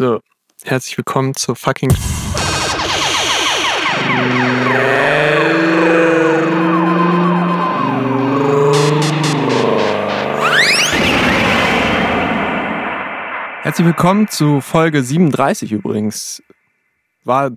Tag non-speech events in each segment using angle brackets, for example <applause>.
So, herzlich willkommen zur fucking. Herzlich willkommen zu Folge 37 übrigens. War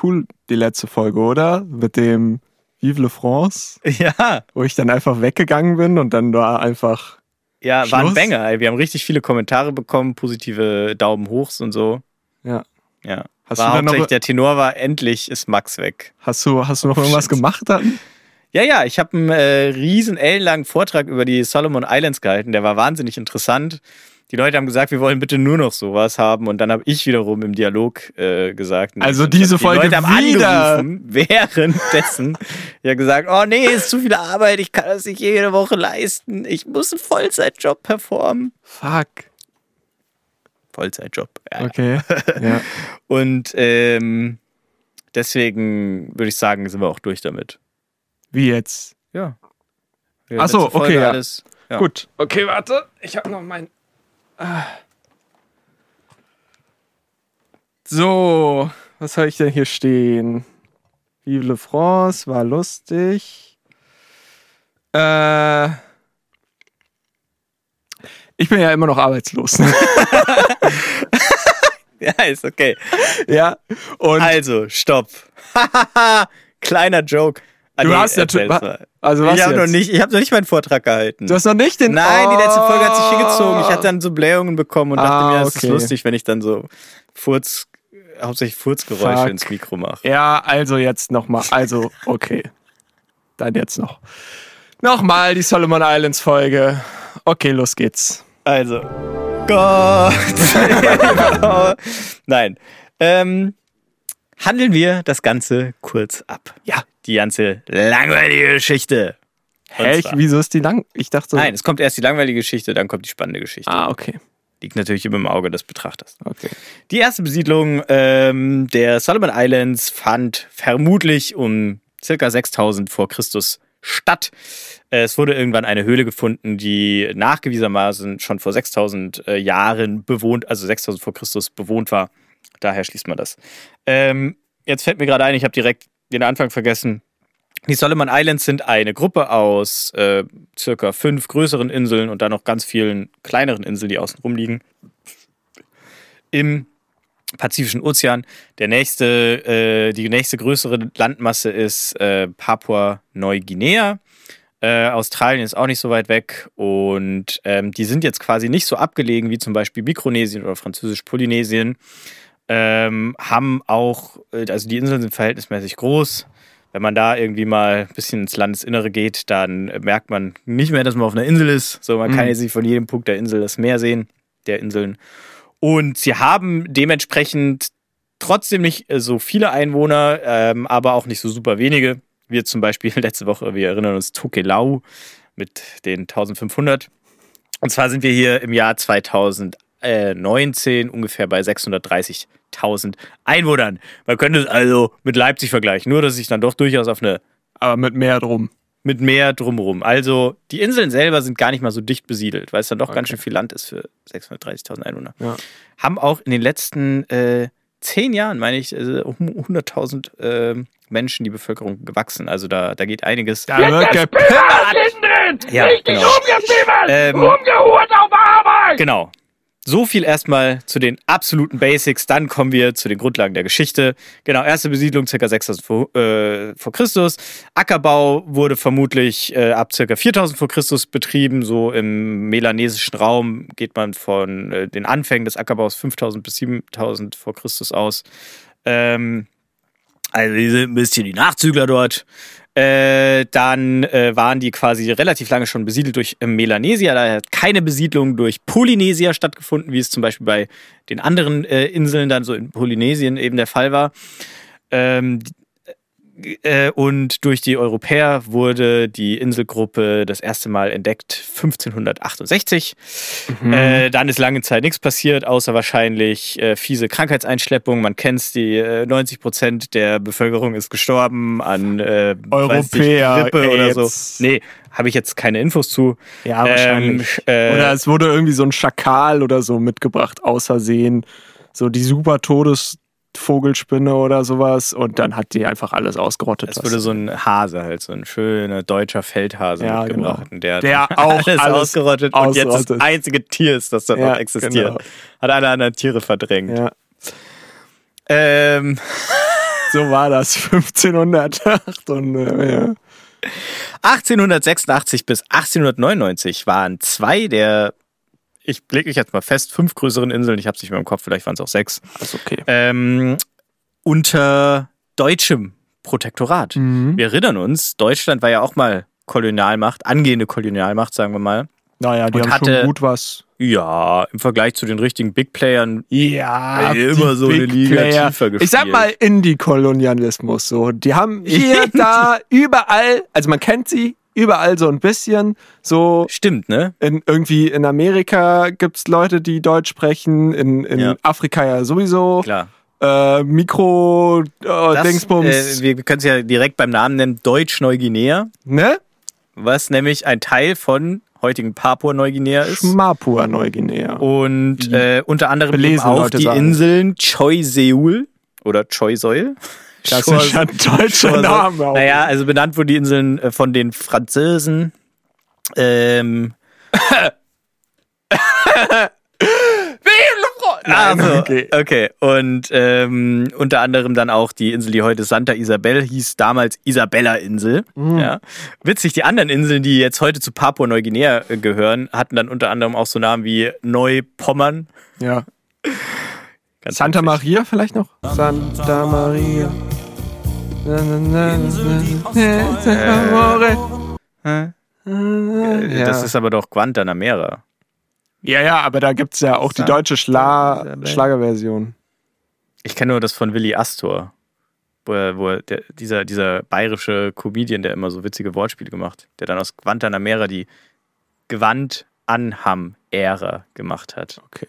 cool die letzte Folge, oder? Mit dem Vive le France, Ja, wo ich dann einfach weggegangen bin und dann da einfach. Ja, war ein Schluss? Banger. Ey. Wir haben richtig viele Kommentare bekommen, positive Daumen hochs und so. Ja. Ja. Hast war du noch- der Tenor war, endlich ist Max weg. Hast du, hast du noch Oh, irgendwas shit. gemacht dann? Ja, ja, ich habe einen äh, riesen ellenlangen Vortrag über die Solomon Islands gehalten. Der war wahnsinnig interessant. Die Leute haben gesagt, wir wollen bitte nur noch sowas haben. Und dann habe ich wiederum im Dialog äh, gesagt. Also diese die Folge Leute haben wieder. angerufen, <laughs> währenddessen. ja gesagt, oh nee, ist zu viel Arbeit, ich kann das nicht jede Woche leisten. Ich muss einen Vollzeitjob performen. Fuck. Vollzeitjob. Ja. Okay. <laughs> Ja. Und ähm, deswegen würde ich sagen, sind wir auch durch damit. Wie jetzt? Ja. Ach so, letzte Folge okay, ja. Alles, ja. Gut. Okay, warte. Ich habe noch mein. So, was habe ich denn hier stehen? Vive le France war lustig. Äh. Ich bin ja immer noch arbeitslos. <laughs> Ja, ist okay. ja. Und Also, stopp. <laughs> Kleiner Joke. Ah, du nee, hast natürlich. Also was ich habe noch nicht, ich habe noch nicht meinen Vortrag gehalten. Du hast noch nicht den. Nein, die letzte Folge hat sich Oh. hingezogen. Ich hatte dann so Blähungen bekommen und dachte Ah, mir, es okay. ist lustig, wenn ich dann so Furz, hauptsächlich Furzgeräusche Fuck. ins Mikro mache. Ja, also jetzt nochmal. Also, okay. Dann jetzt noch. Nochmal die Solomon Islands Folge. Okay, los geht's. Also, Gott. <laughs> Nein. Ähm, handeln wir das Ganze kurz ab. Ja, die ganze langweilige Geschichte. Hä, wieso ist die lang? Ich dachte. Nein, es kommt erst die langweilige Geschichte, dann kommt die spannende Geschichte. Ah, okay. Liegt natürlich immer im Auge des Betrachters. Okay. Die erste Besiedlung ähm, der Solomon Islands fand vermutlich um circa 6000 vor Christus statt. Äh, Es wurde irgendwann eine Höhle gefunden, die nachgewiesenermaßen schon vor 6000 äh, Jahren bewohnt, also 6000 vor Christus bewohnt war. Daher schließt man das. Ähm, jetzt fällt mir gerade ein, ich habe direkt den Anfang vergessen. Die Solomon Islands sind eine Gruppe aus äh, circa fünf größeren Inseln und dann noch ganz vielen kleineren Inseln, die außen rum liegen. Im Pazifischen Ozean. Der nächste, äh, die nächste größere Landmasse ist äh, Papua-Neuguinea. Äh, Australien ist auch nicht so weit weg und ähm, die sind jetzt quasi nicht so abgelegen wie zum Beispiel Mikronesien oder Französisch-Polynesien. Ähm, haben auch, äh, also die Inseln sind verhältnismäßig groß. Wenn man da irgendwie mal ein bisschen ins Landesinnere geht, dann äh, merkt man nicht mehr, dass man auf einer Insel ist. So, man kann Mhm. jetzt nicht von jedem Punkt der Insel das Meer sehen, der Inseln. Und sie haben dementsprechend trotzdem nicht äh, so viele Einwohner, ähm, aber auch nicht so super wenige. Wir zum Beispiel <laughs> letzte Woche, wir erinnern uns, Tokelau mit den 1500. Und zwar sind wir hier im Jahr 2019 ungefähr bei 630.000 Einwohnern. Man könnte es also mit Leipzig vergleichen, nur dass ich dann doch durchaus auf eine Aber mit mehr drum. mit mehr drumherum. Also die Inseln selber sind gar nicht mal so dicht besiedelt, weil es dann doch ganz Okay. schön viel Land ist für 630.000 Einwohner. Ja. Haben auch in den letzten äh, zehn Jahren, meine ich, äh, um 100.000 äh, Menschen die Bevölkerung gewachsen. Also da, da geht einiges. Da wird gepimmert. Ja, genau. Ähm, Umgehurt auf Arbeit! Genau. So viel erstmal zu den absoluten Basics. Dann kommen wir zu den Grundlagen der Geschichte. Genau, erste Besiedlung ca. 6000 vor, äh, vor Christus. Ackerbau wurde vermutlich äh, ab ca. 4000 vor Christus betrieben. So im melanesischen Raum geht man von äh, den Anfängen des Ackerbaus 5000 bis 7000 vor Christus aus. Ähm, also ein bisschen die Nachzügler dort. Äh, dann äh, waren die quasi relativ lange schon besiedelt durch äh, Melanesia. Da hat keine Besiedlung durch Polynesia stattgefunden, wie es zum Beispiel bei den anderen äh, Inseln dann so in Polynesien eben der Fall war. Ähm, äh, und durch die Europäer wurde die Inselgruppe das erste Mal entdeckt 1568. Äh, dann ist lange Zeit nichts passiert, außer wahrscheinlich äh, fiese Krankheitseinschleppung. Man kennt's, die äh, 90 Prozent der Bevölkerung ist gestorben an äh, weiß nicht, Europäer, Grippe oder so. AIDS. Nee, habe ich jetzt keine Infos zu. Ja, wahrscheinlich. Ähm, äh, Oder es wurde irgendwie so ein Schakal oder so mitgebracht, außersehen. so die super Todesvogelspinne oder sowas und dann hat die einfach alles ausgerottet. Es was- wurde so ein Hase halt, so ein schöner deutscher Feldhase Ja, mitgebracht. genau. Der, hat Der <laughs> auch alles, alles ausgerottet, und jetzt das einzige Tier ist, das dort Ja, noch existiert. genau. Hat alle anderen Tiere verdrängt. ja, Ähm, <laughs> so war das 1508 und äh, ja. 1886 bis 1899 waren zwei der, ich lege mich jetzt mal fest, fünf größeren Inseln, ich habe es nicht mehr im Kopf, vielleicht waren es auch sechs, Ist okay. ähm, unter deutschem Protektorat. Mhm. Wir erinnern uns, Deutschland war ja auch mal Kolonialmacht, angehende Kolonialmacht, sagen wir mal. Naja, die Und haben hatte- schon gut was. Ja, im Vergleich zu den richtigen Big Playern. Ja, Ey, immer so eine Liga tiefer Ich sag gespielt. mal Indie-Kolonialismus. So, die haben <laughs> hier, da, überall. Also man kennt sie überall so ein bisschen. So Stimmt, ne? in, irgendwie in Amerika gibt's Leute, die Deutsch sprechen. In, in Ja. Afrika ja sowieso. Klar. Äh, Mikro, äh, Das, Dingsbums. Äh, wir können es ja direkt beim Namen nennen, Deutsch-Neuguinea, ne? was nämlich ein Teil von heutigen Papua-Neuguinea ist. Schmapua Neuguinea. Und äh, unter anderem eben auch Leute die sagen. Inseln Choi Seul oder Choi Seul. Das ist ja ein deutscher Name. auch. Naja, also benannt wurden die Inseln äh, von den Französen. Ähm, Nein, also, okay. okay. Und ähm, unter anderem dann auch die Insel, die heute Santa Isabel hieß, damals Isabella-Insel. Mhm. Ja. Witzig, die anderen Inseln, die jetzt heute zu Papua-Neuguinea äh, gehören, hatten dann unter anderem auch so Namen wie Neupommern. Ja. Ganz Santa witzig. Maria vielleicht noch? Santa Maria. Äh, Das ist aber doch Guantanamera. Ja, ja, aber da gibt's ja auch die deutsche Schla. Schlagerversion. Ich kenne nur das von Willy Astor. Wo, er, wo er, der, dieser, dieser bayerische Comedian, der immer so witzige Wortspiele gemacht, der dann aus Guantanamera die Gewand anham Ära gemacht hat. Okay.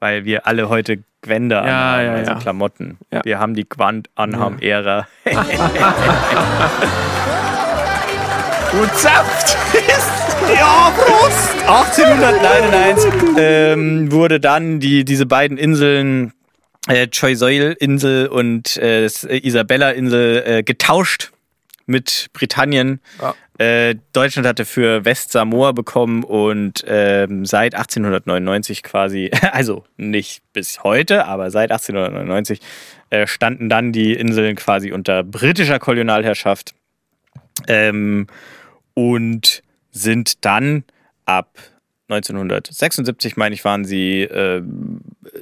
Weil wir alle heute Gewänder Ja, anhaben, ja, also ja. Klamotten. Ja. Wir haben die Gewand anham Ära. <laughs> Und Saft! Ja, Prost! 1899 ähm, wurde dann die, diese beiden Inseln, äh, Choiseul-Insel und äh, Isabella-Insel, äh, getauscht mit Britannien. Ja. Äh, Deutschland hatte für Westsamoa bekommen und ähm, seit 1899 quasi, <laughs> also nicht bis heute, aber seit 1899 äh, standen dann die Inseln quasi unter britischer Kolonialherrschaft. Ähm, und sind dann ab 1976, meine ich, waren sie äh,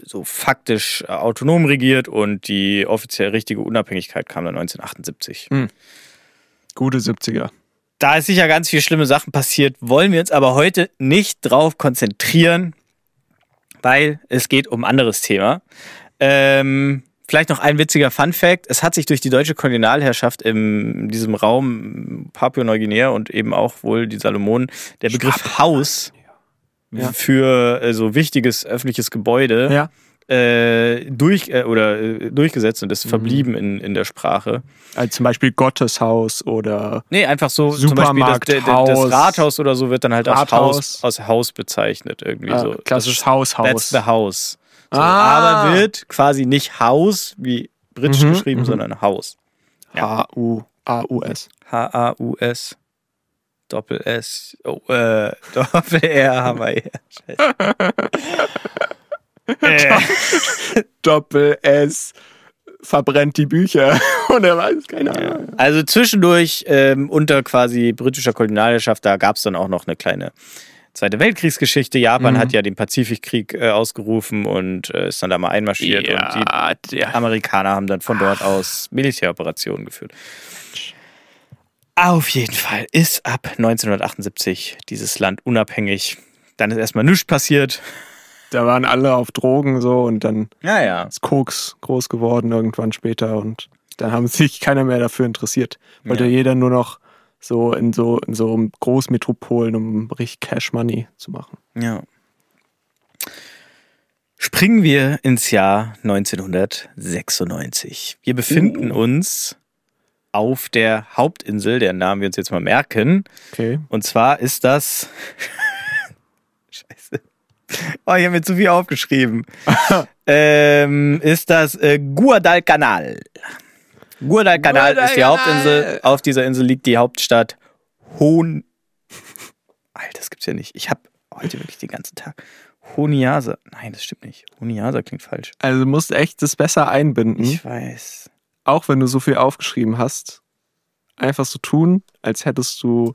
so faktisch autonom regiert und die offiziell richtige Unabhängigkeit kam dann 1978. Gute 70er. Da ist sicher ganz viele schlimme Sachen passiert, wollen wir uns aber heute nicht drauf konzentrieren, weil es geht um ein anderes Thema. Ähm, vielleicht noch ein witziger Fun Fact. Es hat sich durch die deutsche Kolonialherrschaft in diesem Raum Papua-Neuguinea und eben auch wohl die Salomonen der Begriff Haus Ja. für äh, so wichtiges öffentliches Gebäude Ja. Äh, durch, äh, oder, äh, durchgesetzt und ist verblieben in, in der Sprache. Also zum Beispiel Gotteshaus oder Nee, einfach so zum Beispiel das, das, das. Rathaus oder so wird dann halt als. Haus, als Haus bezeichnet. Irgendwie Ah, so. klassisches Haus, Haus. That's the house. So, Ah. Aber wird quasi nicht Haus, wie britisch Mhm, geschrieben, mhm. sondern Haus. H-U-A-U-S. H-A-U-S. Doppel S. Oh, äh, <laughs> Doppel R haben wir hier. <laughs> Äh, <laughs> Doppel S verbrennt die Bücher. <laughs> Und er weiß, keine Ahnung. also zwischendurch ähm, unter quasi britischer Kolonialherrschaft, da gab es dann auch noch eine kleine Zweite Weltkriegsgeschichte. Japan Mhm. hat ja den Pazifikkrieg äh, ausgerufen und äh, ist dann da mal einmarschiert und die der. Amerikaner haben dann von dort aus Militäroperationen geführt. Auf jeden Fall ist ab 1978 dieses Land unabhängig. Dann ist erstmal nichts passiert. Da waren alle auf Drogen so und dann Ja, ja. ist Koks groß geworden irgendwann später und dann haben <laughs> sich keiner mehr dafür interessiert. Wollte Ja. jeder nur noch so in so in so Großmetropolen, um richtig Cash Money zu machen. Ja. Springen wir ins Jahr 1996. Wir befinden uns auf der Hauptinsel, deren Namen wir uns jetzt mal merken. Okay. Und zwar ist das. <laughs> Oh, ich habe mir zu viel aufgeschrieben. <laughs> ähm, ist das äh, Guadalcanal. Guadalcanal ist die. Hauptinsel. Auf dieser Insel liegt die Hauptstadt Hon. Alter, das gibt's ja nicht. Ich habe heute wirklich den ganzen Tag. Honiasa. Nein, das stimmt nicht. Honiasa klingt falsch. Also du musst echt das besser einbinden, Ich weiß. auch wenn du so viel aufgeschrieben hast. Einfach so tun, als hättest du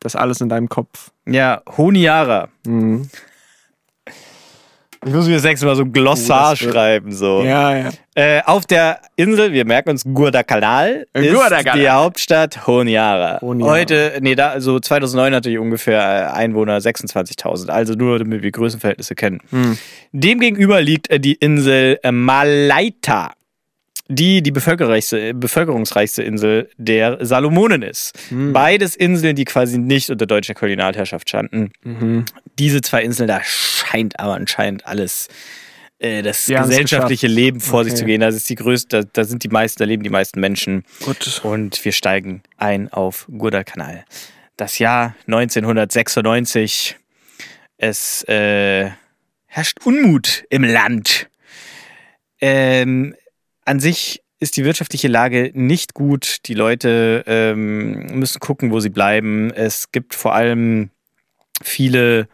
das alles in deinem Kopf. Ja, Honiara. Mhm. Ich muss mir das nächste Mal so ein Glossar schreiben. So. Ja, ja. Äh, auf der Insel, wir merken uns, Guadalcanal Äh, ist Guadalcanal. die Hauptstadt Honiara. Honiara. Heute, nee, da, also 2009 hatte ich ungefähr äh, Einwohner 26.000. Also nur, damit wir Größenverhältnisse kennen. Hm. Demgegenüber liegt äh, die Insel Malaita, die die bevölkerungsreichste, bevölkerungsreichste Insel der Salomonen ist. Hm. Beides Inseln, die quasi nicht unter deutscher Kolonialherrschaft standen. Mhm. Diese zwei Inseln, da scheint aber anscheinend alles äh, das haben's gesellschaftliche. Leben vor sich Okay. zu gehen. Das ist die größte, da, da sind die meisten, da leben die meisten Menschen. Gut. Und wir steigen ein auf Guadalcanal. Das Jahr 1996. Es äh, herrscht Unmut im Land. Ähm, an sich ist die wirtschaftliche Lage nicht gut. Die Leute ähm, müssen gucken, wo sie bleiben. Es gibt vor allem viele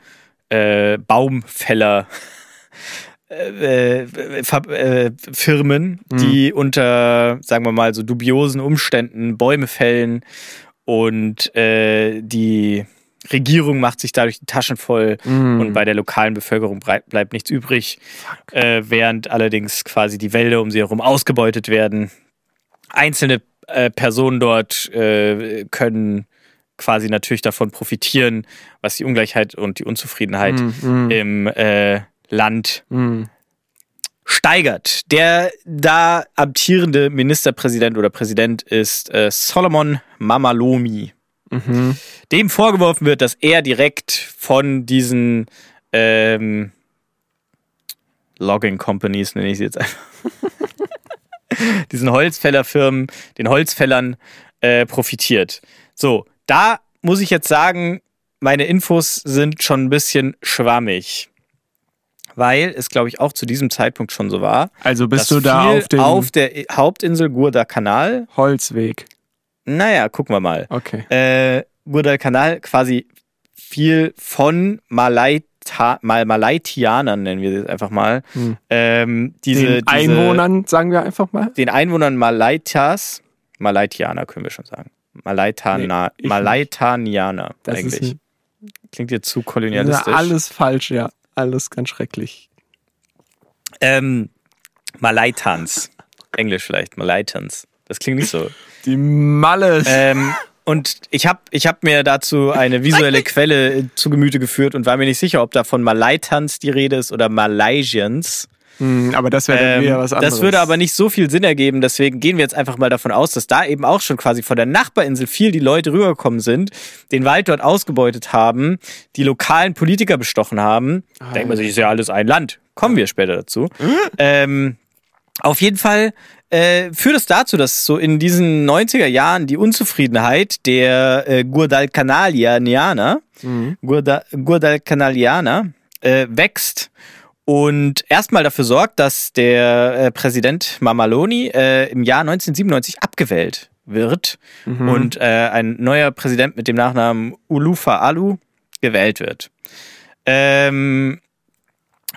äh, Baumfäller. Äh, äh, äh, Firmen, die unter, sagen wir mal, so dubiosen Umständen Bäume fällen und äh, die Regierung macht sich dadurch die Taschen voll Mhm. und bei der lokalen Bevölkerung bleibt nichts übrig, äh, während allerdings quasi die Wälder um sie herum ausgebeutet werden. Einzelne äh, Personen dort äh, können quasi natürlich davon profitieren, was die Ungleichheit und die Unzufriedenheit Mhm. im äh, Land Mhm. steigert. Der da amtierende Ministerpräsident oder Präsident ist äh, Solomon Mamalomi. Mhm. Dem vorgeworfen wird, dass er direkt von diesen ähm, Logging Companies, nenne ich sie jetzt einfach, <laughs> diesen Holzfällerfirmen, den Holzfällern äh, profitiert. So, da muss ich jetzt sagen, meine Infos sind schon ein bisschen schwammig. Weil es, glaube ich, auch zu diesem Zeitpunkt schon so war. Also bist du da auf dem auf der Hauptinsel Guadalcanal. Holzweg. Naja, gucken wir mal. Okay. Äh, Guadalcanal quasi viel von Malaita, Mal Malaitianern, nennen wir das einfach mal. Hm. Ähm, diese, Den diese, Einwohnern, sagen wir einfach mal. Den Einwohnern Malaitas, Malaitianer können wir schon sagen. Malaitana, Nee. Malaitanianer eigentlich. ein- Klingt jetzt zu kolonialistisch. alles falsch, ja. Alles ganz schrecklich. Ähm, Malaitans. Englisch vielleicht, Malaitans. Das klingt nicht so. <laughs> Die Malle. ähm, und ich habe ich hab mir dazu eine visuelle <laughs> Quelle zu Gemüte geführt und war mir nicht sicher, ob da von Malaitans die Rede ist oder Malaysians. Hm, aber das wäre Ähm, wieder was anderes. das würde aber nicht so viel Sinn ergeben, deswegen gehen wir jetzt einfach mal davon aus, dass da eben auch schon quasi von der Nachbarinsel viel die Leute rübergekommen sind, den Wald dort ausgebeutet haben, die lokalen Politiker bestochen haben. Ah, Denkt man sich, ist ja alles ein Land. Kommen wir später dazu. ähm, auf jeden Fall äh, führt es dazu, dass so in diesen 90er Jahren die Unzufriedenheit der äh, Guadalcanalianer, Mhm. Guada, Guadalcanalianer äh, wächst und erstmal dafür sorgt, dass der äh, Präsident Mamaloni äh, im Jahr 1997 abgewählt wird Mhm. und äh, ein neuer Präsident mit dem Nachnamen Ulufa Alu gewählt wird. Ähm,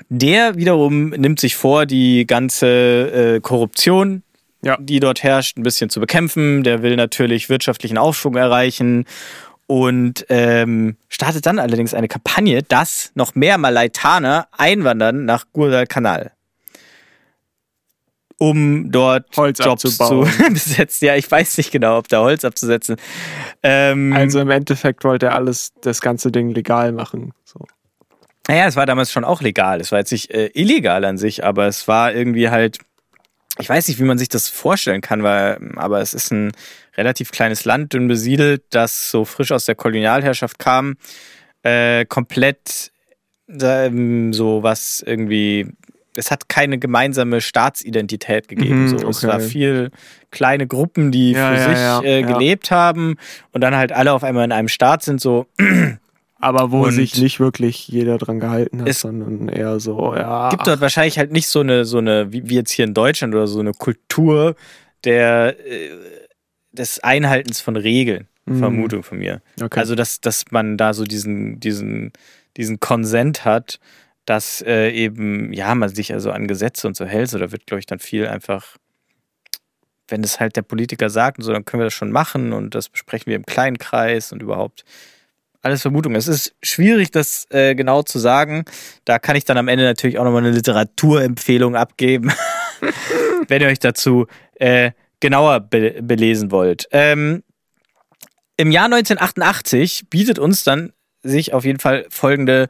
der wiederum nimmt sich vor, die ganze äh, Korruption, Ja. die dort herrscht, ein bisschen zu bekämpfen. Der will natürlich wirtschaftlichen Aufschwung erreichen und ähm, startet dann allerdings eine Kampagne, dass noch mehr Malaitaner einwandern nach Guadalcanal. Um dort Holz Jobs abzubauen. zu <laughs> besetzen. Ja, ich weiß nicht genau, ob da Holz abzusetzen. Ähm, Also im Endeffekt wollte er alles, das ganze Ding legal machen. So. Naja, es war damals schon auch legal. Es war jetzt nicht äh, illegal an sich, aber es war irgendwie halt, ich weiß nicht, wie man sich das vorstellen kann, weil, aber es ist ein relativ kleines Land, dünn besiedelt, das so frisch aus der Kolonialherrschaft kam, äh, komplett ähm, so was irgendwie, es hat keine gemeinsame Staatsidentität gegeben. Mhm, so. Es okay. war viel kleine Gruppen, die Ja, für ja, sich äh, gelebt haben und dann halt alle auf einmal in einem Staat sind, so Aber wo Und- sich nicht wirklich jeder dran gehalten hat, Es- sondern eher so, ja. gibt dort wahrscheinlich halt nicht so eine, so eine, wie, wie jetzt hier in Deutschland oder so eine Kultur der, äh, des Einhaltens von Regeln. Mhm. Vermutung von mir. okay. Also, dass, dass man da so diesen, diesen, diesen Konsent hat, dass äh, eben, ja, man sich also an Gesetze und so hält. So, da wird, glaube ich, dann viel einfach, wenn es halt der Politiker sagt und so, dann können wir das schon machen und das besprechen wir im kleinen Kreis und überhaupt. Alles Vermutung. Es ist schwierig, das äh, genau zu sagen. Da kann ich dann am Ende natürlich auch nochmal eine Literaturempfehlung abgeben, <laughs> wenn ihr euch dazu äh, genauer be belesen wollt. Ähm, Im Jahr 1988 bietet uns dann sich auf jeden Fall folgende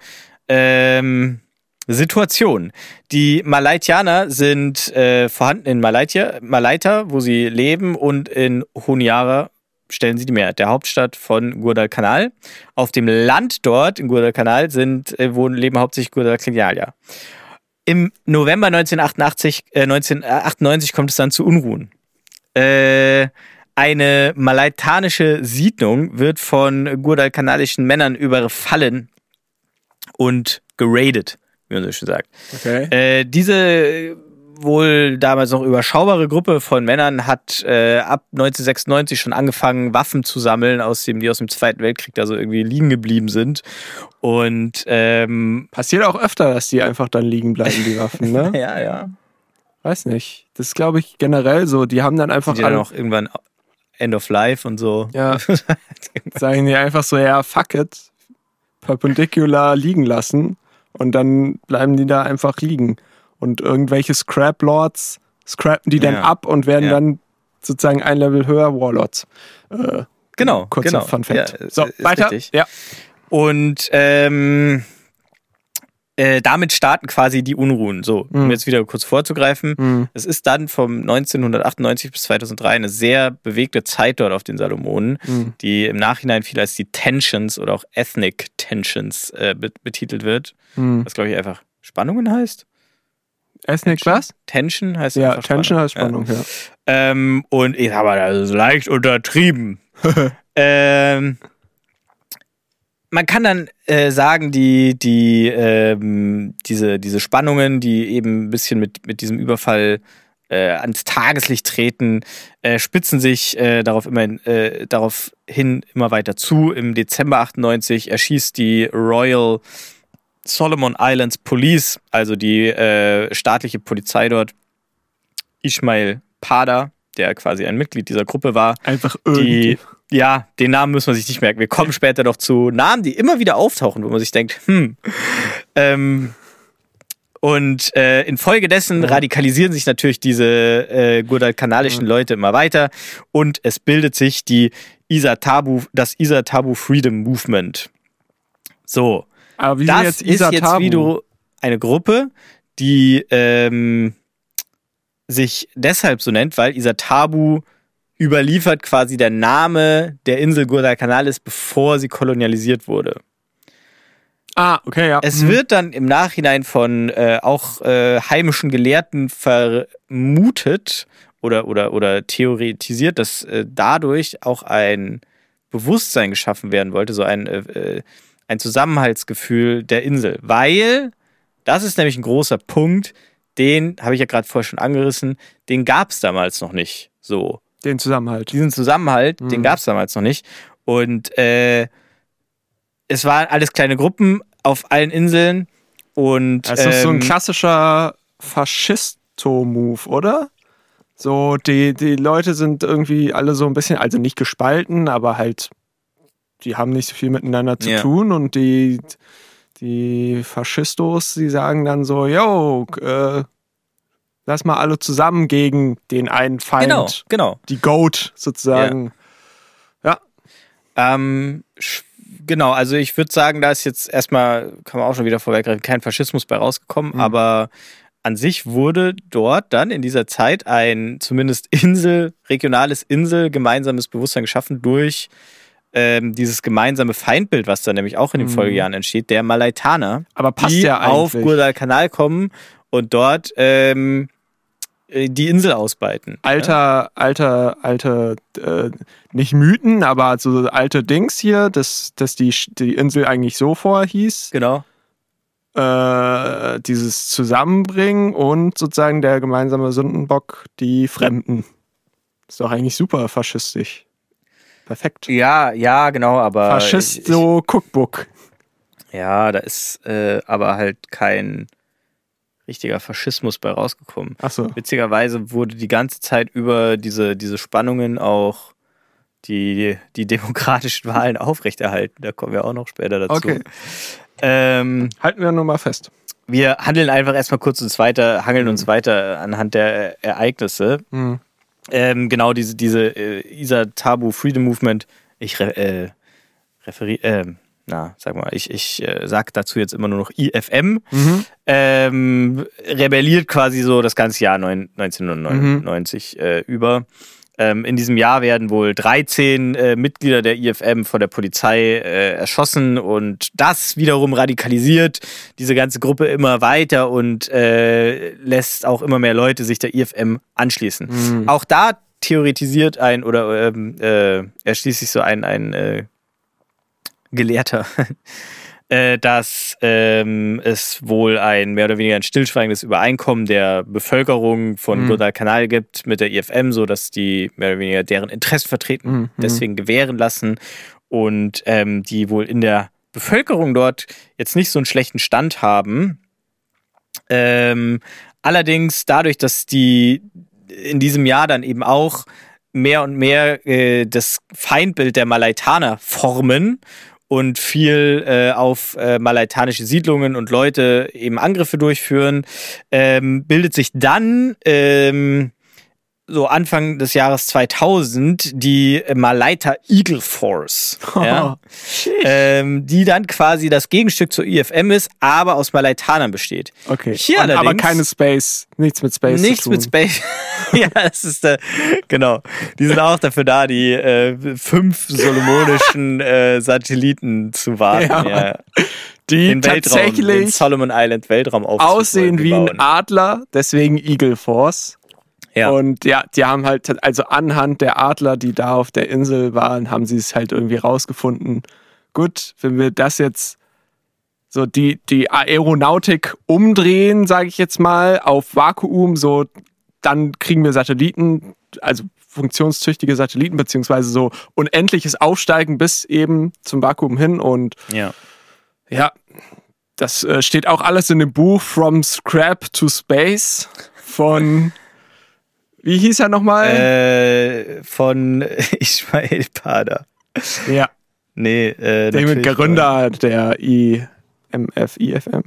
ähm, Situation. Die Malaitianer sind äh, vorhanden in Malaitia, Malaita, wo sie leben, und in Honiara stellen sie die Mehrheit, der Hauptstadt von Guadalcanal. Auf dem Land dort in Guadalcanal sind, äh, wohnen, leben hauptsächlich Guadalcanalier. Im November 1988, äh, 1998 kommt es dann zu Unruhen. Äh, eine malaitanische Siedlung wird von guadalcanalischen Männern überfallen und geradet, wie man so schön sagt. okay. Äh, diese wohl damals noch überschaubare Gruppe von Männern hat äh, ab 1996 schon angefangen, Waffen zu sammeln, aus dem, die aus dem Zweiten Weltkrieg da so irgendwie liegen geblieben sind. Und ähm, Passiert auch öfter, dass die einfach dann liegen bleiben, die Waffen, ne? <laughs> ja, ja. Weiß nicht. Das ist, glaube ich, generell so. Die haben dann einfach Die dann auch irgendwann End of Life und so. Ja. <laughs> sagen die einfach so, ja, fuck it. Perpendicular liegen lassen. Und dann bleiben die da einfach liegen. Und irgendwelche Scrap Lords scrappen die dann Ja. ab und werden Ja. dann sozusagen ein Level höher Warlords. Äh, Genau, kurzer genau. Fun Fact. Ja, so, weiter. richtig. Ja. Und ähm, äh, damit starten quasi die Unruhen. So, um Mhm. jetzt wieder kurz vorzugreifen. Hm. Es ist dann vom 1998 bis 2003 eine sehr bewegte Zeit dort auf den Salomonen, Hm. die im Nachhinein viel als die Tensions oder auch Ethnic Tensions äh, be betitelt wird. Hm. Was, glaube ich, einfach Spannungen heißt. Ethnic was? Tension heißt Ja, Tension heißt Ja. Spannung, ja. Ähm, und ich habe das ist leicht untertrieben. <laughs> ähm, man kann dann äh, sagen, die, die, ähm, diese, diese Spannungen, die eben ein bisschen mit, mit diesem Überfall äh, ans Tageslicht treten, äh, spitzen sich äh, darauf immerhin, äh, daraufhin immer weiter zu. Im Dezember 98 erschießt die Royal Solomon Islands Police, also die äh, staatliche Polizei dort, Ismail Pada, der quasi ein Mitglied dieser Gruppe war, Einfach die, irgendwie. Ja, den Namen muss man sich nicht merken. Wir kommen später noch zu Namen, die immer wieder auftauchen, wo man sich denkt, hm. Ähm, und äh, infolgedessen radikalisieren sich natürlich diese äh, guadalcanalischen Leute immer weiter und es bildet sich die Isa Tabu, das Isa Tabu Freedom Movement. So, Aber wie das jetzt ist jetzt wieder eine Gruppe, die ähm, sich deshalb so nennt, weil Isa Tabu überliefert quasi der Name der Insel Guadalcanal ist, bevor sie kolonialisiert wurde. Ah, okay, ja. Es Hm. wird dann im Nachhinein von äh, auch äh, heimischen Gelehrten vermutet oder, oder, oder theoretisiert, dass äh, dadurch auch ein Bewusstsein geschaffen werden wollte, so ein, äh, äh, ein Zusammenhaltsgefühl der Insel. Weil, das ist nämlich ein großer Punkt, den habe ich ja gerade vorher schon angerissen, den gab es damals noch nicht so Den Zusammenhalt. diesen Zusammenhalt, den Mhm. gab es damals noch nicht. Und äh, es waren alles kleine Gruppen auf allen Inseln. Und Das ist so ein ähm, klassischer Faschisto-Move, oder? So, die, die Leute sind irgendwie alle so ein bisschen, also nicht gespalten, aber halt, die haben nicht so viel miteinander zu Ja. tun und die, die Faschistos, die sagen dann so, yo, äh, lass mal alle zusammen gegen den einen Feind, Genau, genau. die Goat sozusagen. Ähm, sch- genau, also ich würde sagen, da ist jetzt erstmal, kann man auch schon wieder vorweggreifen, kein Faschismus bei rausgekommen, Mhm. aber an sich wurde dort dann in dieser Zeit ein zumindest Insel, regionales Insel, gemeinsames Bewusstsein geschaffen durch ähm, dieses gemeinsame Feindbild, was dann nämlich auch in den Mhm. Folgejahren entsteht, der Malaitaner. Aber passt die ja auf eigentlich. Guadalcanal kommen und dort ähm, äh, die Insel ausbeuten. alter, alter, alter, äh, nicht Mythen, aber so alte Dings hier, dass, dass die, die Insel eigentlich so vorher hieß. Genau. Äh, dieses Zusammenbringen und sozusagen der gemeinsame Sündenbock, die Fremden. Ist doch eigentlich super faschistisch. Perfekt. Ja, ja, genau, aber. Faschisto Cookbook. Ich, ja, da ist äh, aber halt kein richtiger Faschismus bei rausgekommen. Achso. Witzigerweise wurde die ganze Zeit über diese, diese Spannungen auch die, die demokratischen Wahlen aufrechterhalten. Da kommen wir auch noch später dazu. Okay. Ähm, Halten wir nur mal fest. wir handeln einfach erstmal kurz uns weiter, hangeln uns weiter anhand der Ereignisse. Hm. Ähm, genau, diese, diese äh, ISA Tabu Freedom Movement. Ich re äh, referiere, ähm, na, sag mal, ich, ich äh, sag dazu jetzt immer nur noch IFM. Mhm. Ähm, rebelliert quasi so das ganze Jahr neun, 1999 äh, über. Ähm, in diesem Jahr werden wohl 13 äh, Mitglieder der IFM von der Polizei äh, erschossen und das wiederum radikalisiert diese ganze Gruppe immer weiter und äh, lässt auch immer mehr Leute sich der IFM anschließen. Mhm. Auch da theoretisiert ein oder ähm, äh, erschließt sich so ein, ein äh, Gelehrter, <laughs> äh, dass ähm, es wohl ein mehr oder weniger ein stillschweigendes Übereinkommen der Bevölkerung von Mhm. Guadalcanal gibt mit der IFM, so dass die mehr oder weniger deren Interessen vertreten, Mhm. deswegen gewähren lassen und ähm, die wohl in der Bevölkerung dort jetzt nicht so einen schlechten Stand haben. Ähm, allerdings dadurch, dass die in diesem Jahr dann eben auch mehr und mehr äh, das Feindbild der Malaitaner formen und viel äh, auf äh, malaitanische Siedlungen und Leute eben Angriffe durchführen, ähm, bildet sich dann ähm, so Anfang des Jahres 2000 die Malaita Eagle Force, <laughs> ja, ähm, die dann quasi das Gegenstück zur IFM ist, aber aus Malaitanern besteht. Okay. Hier Und, aber allerdings- keine Space, nichts mit Space. Nichts mit Space. <laughs> ja, das ist der, genau. Die sind auch dafür da, die äh, fünf solomonischen äh, Satelliten zu warten. Ja. Ja. Die Den Weltraum, den tatsächlich Solomon Island Weltraum aussehen wie ein Adler, deswegen Eagle Force. Ja. Und ja, die haben halt, also anhand der Adler, die da auf der Insel waren, haben sie es halt irgendwie rausgefunden. Gut, wenn wir das jetzt so die, die Aeronautik umdrehen, sage ich jetzt mal, auf Vakuum, so dann kriegen wir Satelliten, also funktionstüchtige Satelliten, beziehungsweise so unendliches Aufsteigen bis eben zum Vakuum hin und ja. ja, das äh, steht auch alles in dem Buch From Scrap to Space von, wie hieß er nochmal? Äh, von <laughs> Ismail Pada. ja, Nee, äh, der Gründer der IMF, IFM.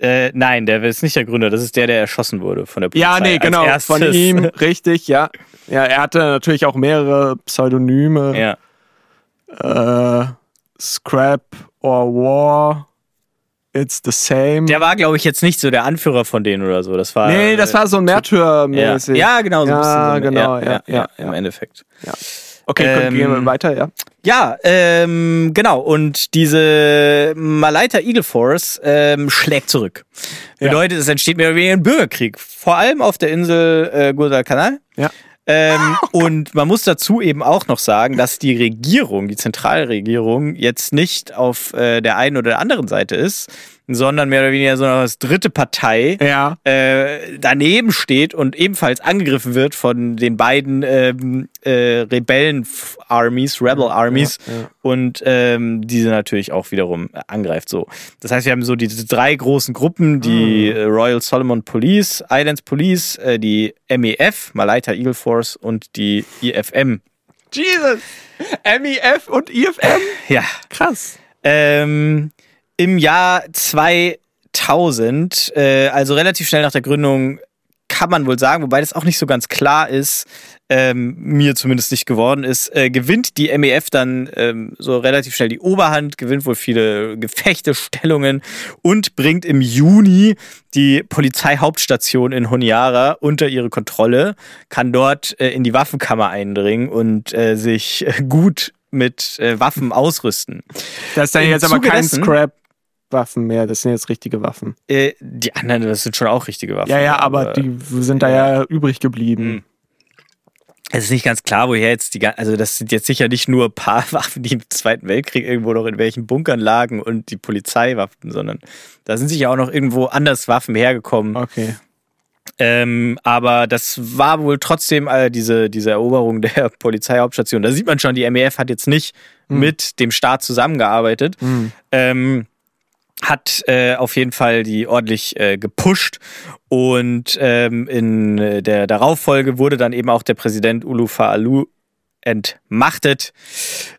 Äh, nein, der ist nicht der Gründer, das ist der, der erschossen wurde von der Polizei. Ja, nee, genau, von ihm, <laughs> richtig, ja. Ja, er hatte natürlich auch mehrere Pseudonyme. Ja. Äh, Scrap or War, it's the same. Der war, glaube ich, jetzt nicht so der Anführer von denen oder so. Das war. nee, das war so ja. Märtyrmäßig. ja, genau, so ein Ja, bisschen so eine- genau, ja, ja, ja, im Endeffekt. Okay, Ähm, gehen wir weiter, ja. Ja, ähm, genau. Und diese Malaita Eagle Force ähm, schlägt zurück. Ja. Bedeutet, es entsteht mehr oder weniger ein Bürgerkrieg. Vor allem auf der Insel äh, Guadalcanal. Ja. Ähm, <laughs> und man muss dazu eben auch noch sagen, dass die Regierung, die Zentralregierung, jetzt nicht auf äh, der einen oder der anderen Seite ist, sondern mehr oder weniger so als dritte Partei Ja. äh, daneben steht und ebenfalls angegriffen wird von den beiden ähm, äh, Rebellen-Armies, Rebel-Armies ja. und ähm, diese natürlich auch wiederum äh, angreift. So, das heißt, wir haben so diese drei großen Gruppen: die äh, Royal Solomon Police, Islands Police, äh, die MEF, Malaita Eagle Force und die IFM. Jesus! MEF und IFM? Ja, Krass. Ähm, Im Jahr 2000, äh, also relativ schnell nach der Gründung, kann man wohl sagen, wobei das auch nicht so ganz klar ist, ähm, mir zumindest nicht geworden ist, äh, gewinnt die MEF dann ähm, so relativ schnell die Oberhand, gewinnt wohl viele Gefechte, Stellungen und bringt im Juni die Polizeihauptstation in Honiara unter ihre Kontrolle, kann dort äh, in die Waffenkammer eindringen und äh, sich äh, gut mit äh, Waffen ausrüsten. Das ist dann Im jetzt aber kein dessen- Scrap Waffen mehr. Das sind jetzt richtige Waffen. Äh, die anderen, das sind schon auch richtige Waffen. Ja, ja, aber die sind da ja übrig geblieben. Hm. Es ist nicht ganz klar, woher jetzt die, also das sind jetzt sicher nicht nur ein paar <laughs> Waffen, die im Zweiten Weltkrieg irgendwo noch in welchen Bunkern lagen und die Polizeiwaffen, sondern da sind sicher auch noch irgendwo anders Waffen hergekommen. Okay. Ähm, aber das war wohl trotzdem äh, diese, diese Eroberung <laughs> der Polizeihauptstation. Da sieht man schon, die MEF hat jetzt nicht mit dem Staat zusammengearbeitet. Hm. Ähm, hat äh, auf jeden Fall die ordentlich äh, gepusht und ähm, in äh, der Darauffolge wurde dann eben auch der Präsident Ulufa Alu entmachtet,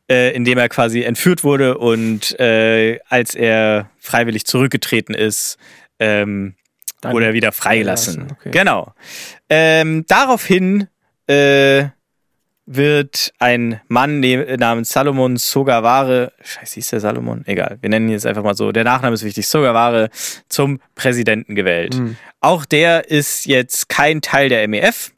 äh, indem er quasi entführt wurde und äh, als er freiwillig zurückgetreten ist, ähm, wurde er wieder freigelassen. freigelassen, okay. Genau. Ähm, daraufhin äh, wird ein Mann ne- namens Salomon Sogaware, scheiße, hieß der Salomon? Egal, wir nennen ihn jetzt einfach mal so, der Nachname ist wichtig, Sogaware, zum Präsidenten gewählt. Hm. Auch der ist jetzt kein Teil der MEF,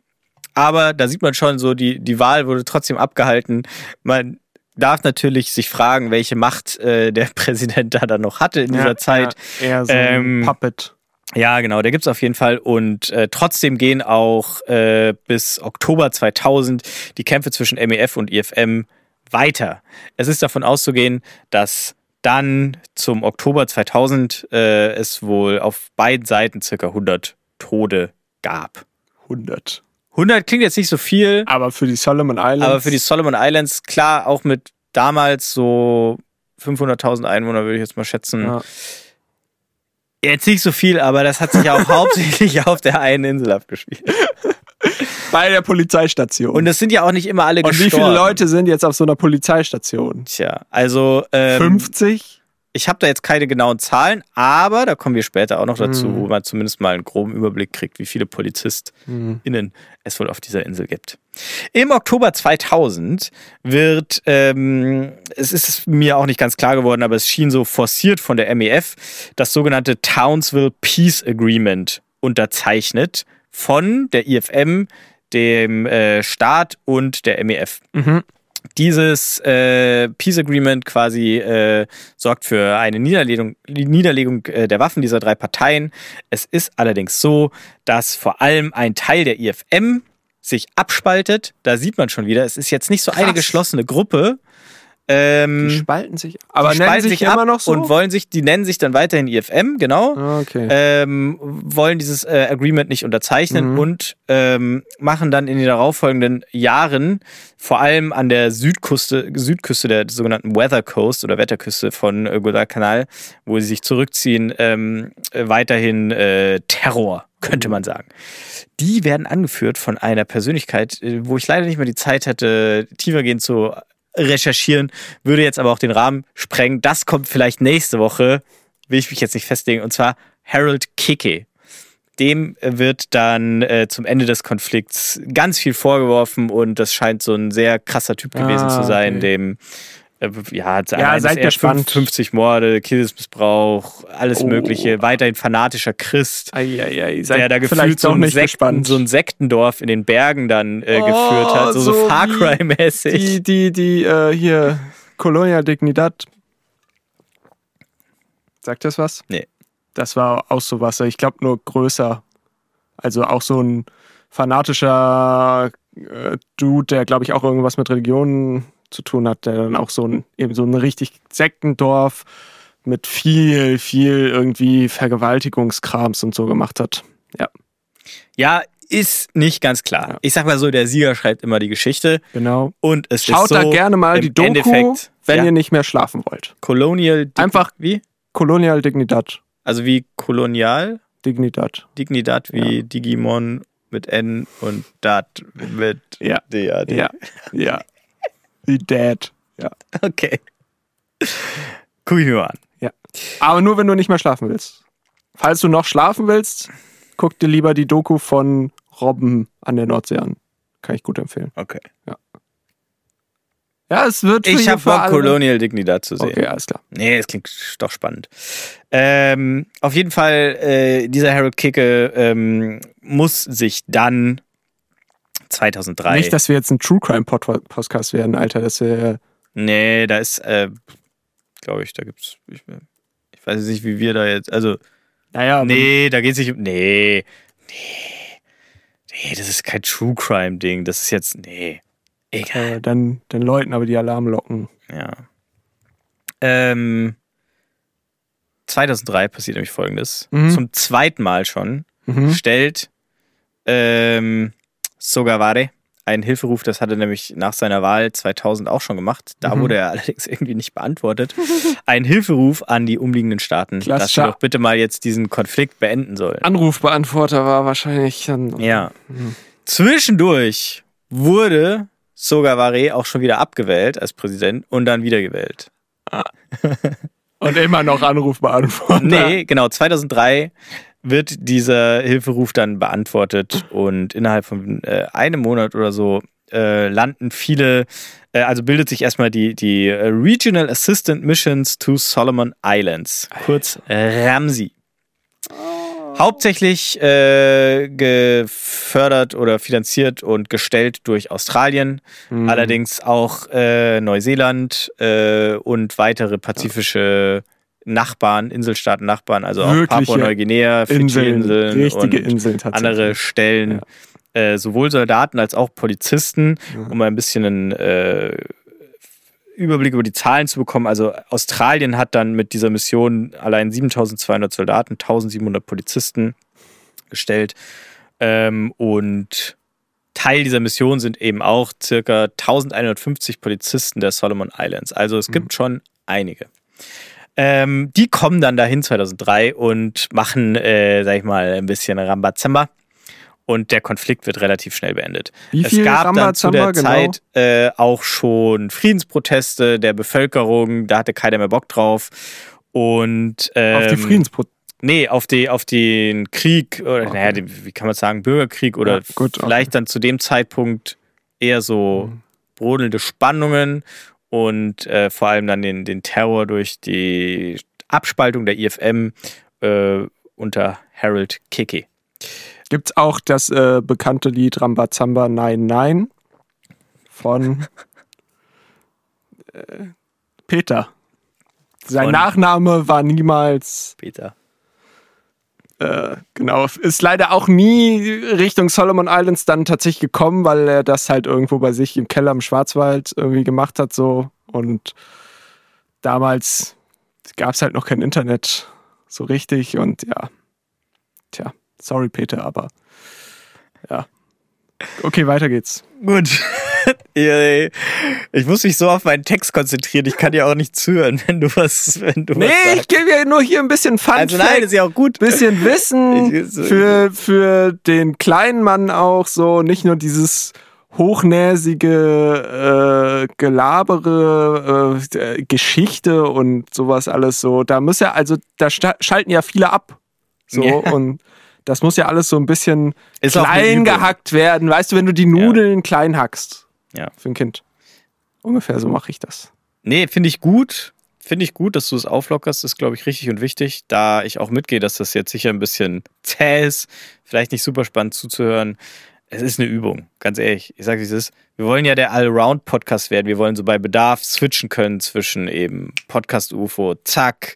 aber da sieht man schon so, die, die Wahl wurde trotzdem abgehalten. Man darf natürlich sich fragen, welche Macht äh, der <laughs> Präsident da dann noch hatte in dieser Ja, Zeit. Ja, eher so Ähm, ein Puppet. Ja, genau, der gibt's auf jeden Fall. Und äh, trotzdem gehen auch äh, bis Oktober 2000 die Kämpfe zwischen MEF und IFM weiter. Es ist davon auszugehen, dass dann zum Oktober 2000 äh, es wohl auf beiden Seiten circa 100 Tode gab. 100. 100 klingt jetzt nicht so viel, Aber für die Solomon Islands. aber für die Solomon Islands, klar, auch mit damals so 500.000 Einwohner, würde ich jetzt mal schätzen. Ja. Jetzt nicht so viel, aber das hat sich auch <laughs> hauptsächlich auf der einen Insel abgespielt. Bei der Polizeistation. Und es sind ja auch nicht immer alle Und wie gestorben. viele Leute sind jetzt auf so einer Polizeistation? Tja, also ähm, 50? Ich habe da jetzt keine genauen Zahlen, aber da kommen wir später auch noch dazu, Mhm. wo man zumindest mal einen groben Überblick kriegt, wie viele PolizistInnen Hm. es wohl auf dieser Insel gibt. Im Oktober 2000 wird, ähm, es ist mir auch nicht ganz klar geworden, aber es schien so forciert von der MEF, das sogenannte Townsville Peace Agreement unterzeichnet von der IFM, dem äh, Staat und der MEF. Mhm. Dieses äh, Peace Agreement quasi äh, sorgt für eine Niederlegung, Niederlegung äh, der Waffen dieser drei Parteien. Es ist allerdings so, dass vor allem ein Teil der IFM sich abspaltet. Da sieht man schon wieder, es ist jetzt nicht so eine Krass. geschlossene Gruppe. Ähm, Die spalten sich. Aber die spalten sich, ab immer noch so? und wollen sich, die nennen sich dann weiterhin IFM, genau Ah, okay. ähm, wollen dieses äh, Agreement nicht unterzeichnen Mhm. und ähm, machen dann in den darauffolgenden Jahren vor allem an der Südküste, Südküste der sogenannten Weather Coast oder Wetterküste von äh, Guadalcanal, wo sie sich zurückziehen, ähm, äh, weiterhin äh, Terror, könnte man sagen. Die werden angeführt von einer Persönlichkeit, äh, wo ich leider nicht mehr die Zeit hatte, tiefergehend zu recherchieren, würde jetzt aber auch den Rahmen sprengen. Das kommt vielleicht nächste Woche, will ich mich jetzt nicht festlegen, und zwar Harold Kicke. Dem wird dann äh, zum Ende des Konflikts ganz viel vorgeworfen und das scheint so ein sehr krasser Typ gewesen Ah, zu sein, okay. dem ja, Ja, seid gespannt. 50 Morde, Kindesmissbrauch, alles Oh. Mögliche, weiterhin fanatischer Christ, Eieiei, seid der da gefühlt so ein, Sekten, so ein Sektendorf in den Bergen dann äh, Oh, geführt hat, so, so, so Far Cry-mäßig. die, die, die, äh, hier, Colonia Dignidad. Sagt das was? Nee. Das war auch sowas, ich glaube nur größer. Also auch so ein fanatischer äh, Dude, der glaube ich auch irgendwas mit Religionen zu tun hat, der dann auch so ein, eben so ein richtig Sektendorf mit viel, viel irgendwie Vergewaltigungskrams und so gemacht hat. Ja, Ja, ist nicht ganz klar. Ja. Ich sag mal so, der Sieger schreibt immer die Geschichte genau. und es Schaut ist so, da gerne mal die Doku, Endeffekt, wenn ja, ihr nicht mehr schlafen wollt. Colonial Dig- Einfach- wie? Colonial Dignidad. Also wie Kolonial, Dignidad. Dignidad wie Digimon mit N und Dat mit Ja. DAD. Ja. Ja. Wie Dad. Ja. Okay. Guck ich mir mal an. Aber nur, wenn du nicht mehr schlafen willst. Falls du noch schlafen willst, guck dir lieber die Doku von Robben an der Nordsee an. Kann ich gut empfehlen. Okay. Ja, es wird Ich habe Bock, Colonial Dignidad zu sehen. Okay, alles klar. Nee, es klingt doch spannend. Ähm, auf jeden Fall, äh, dieser Harold Kicke ähm, muss sich dann 2003. Nicht, dass wir jetzt ein True Crime Pod- Podcast werden, Alter. Das wäre nee, da ist, äh, glaube ich, da gibt's. Ich, ich weiß jetzt nicht, wie wir da jetzt. Also, Naja, nee, da geht es nicht um. Nee. Nee. Nee, das ist kein True Crime-Ding. Das ist jetzt. Nee. Egal. äh, dann, dann läuten aber die Alarmglocken. Ja. Ähm, 2003 passiert nämlich folgendes. Mhm. Zum zweiten Mal schon Mhm. stellt ähm, Sogaware einen Hilferuf, das hat er nämlich nach seiner Wahl 2000 auch schon gemacht. Da Mhm. wurde er <laughs> allerdings irgendwie nicht beantwortet. Ein Hilferuf an die umliegenden Staaten, dass sie doch bitte mal jetzt diesen Konflikt beenden sollen. Anrufbeantworter war wahrscheinlich dann. Ja. Zwischendurch wurde Sogaware auch schon wieder abgewählt als Präsident und dann wiedergewählt. Und immer noch Anrufbeantworter. Nee, genau. 2003 wird dieser Hilferuf dann beantwortet und innerhalb von äh, einem Monat oder so äh, landen viele, äh, also bildet sich erstmal die, die äh, Regional Assistant Missions to Solomon Islands, kurz RAMSI. Hauptsächlich äh, gefördert oder finanziert und gestellt durch Australien, Mhm. allerdings auch äh, Neuseeland und weitere pazifische Nachbarn, Inselstaaten Nachbarn, also auch Papua-Neuguinea, Inseln, Fidschi-Inseln richtige und Inseln andere Stellen, äh, sowohl Soldaten als auch Polizisten, um mal ein bisschen einen äh, Überblick über die Zahlen zu bekommen. Also Australien hat dann mit dieser Mission allein 7200 Soldaten, 1700 Polizisten gestellt. Ähm, und Teil dieser Mission sind eben auch circa 1150 Polizisten der Solomon Islands. Also es gibt schon einige. Ähm, die kommen dann dahin 2003 und machen, äh, sag ich mal, ein bisschen Rambazamba. Und der Konflikt wird relativ schnell beendet. Wie es gab dann zu Rambazamba der genau? Zeit äh, auch schon Friedensproteste der Bevölkerung. Da hatte keiner mehr Bock drauf. Und ähm, Auf die Friedenspro Nee, auf, die, auf den Krieg, oder Okay. naja, die, wie kann man sagen, Bürgerkrieg oder Ja, gut, okay. vielleicht dann zu dem Zeitpunkt eher so Mhm. brodelnde Spannungen und äh, vor allem dann den, den Terror durch die Abspaltung der IFM äh, unter Harold Kiki. Gibt's auch das äh, bekannte Lied Rambazamba Nein Nein von <laughs> äh, Peter. Sein Von- Nachname war niemals Peter. Äh, genau, ist leider auch nie Richtung Solomon Islands dann tatsächlich gekommen, weil er das halt irgendwo bei sich im Keller im Schwarzwald irgendwie gemacht hat so und damals gab es halt noch kein Internet so richtig und ja, tja, sorry Peter, aber ja. Okay, weiter geht's. Gut. <laughs> <laughs> Ja, ich muss mich so auf meinen Text konzentrieren. Ich kann dir auch nicht zuhören, wenn du was, wenn du Nee, was ich gebe ja nur hier ein bisschen Fun Also Fact. nein, ist ja auch gut. bisschen Wissen <laughs> für, für den kleinen Mann auch so, nicht nur dieses hochnäsige äh, Gelabere, äh, Geschichte und sowas alles so. Da muss ja, also da schalten ja viele ab. So Ja. und das muss ja alles so ein bisschen Ist klein gehackt werden. Weißt du, wenn du die Nudeln klein hackst. Ja. Für ein Kind. Ungefähr so mache ich das. Nee, finde ich gut. Finde ich gut, dass du es auflockerst, ist, glaube ich, richtig und wichtig, da ich auch mitgehe, dass das jetzt sicher ein bisschen <laughs> zäh ist, vielleicht nicht super spannend zuzuhören. Es ist eine Übung, ganz ehrlich. Ich sage, wie es ist. Wir wollen ja der Allround-Podcast werden. Wir wollen so bei Bedarf switchen können zwischen eben Podcast-UFO, zack,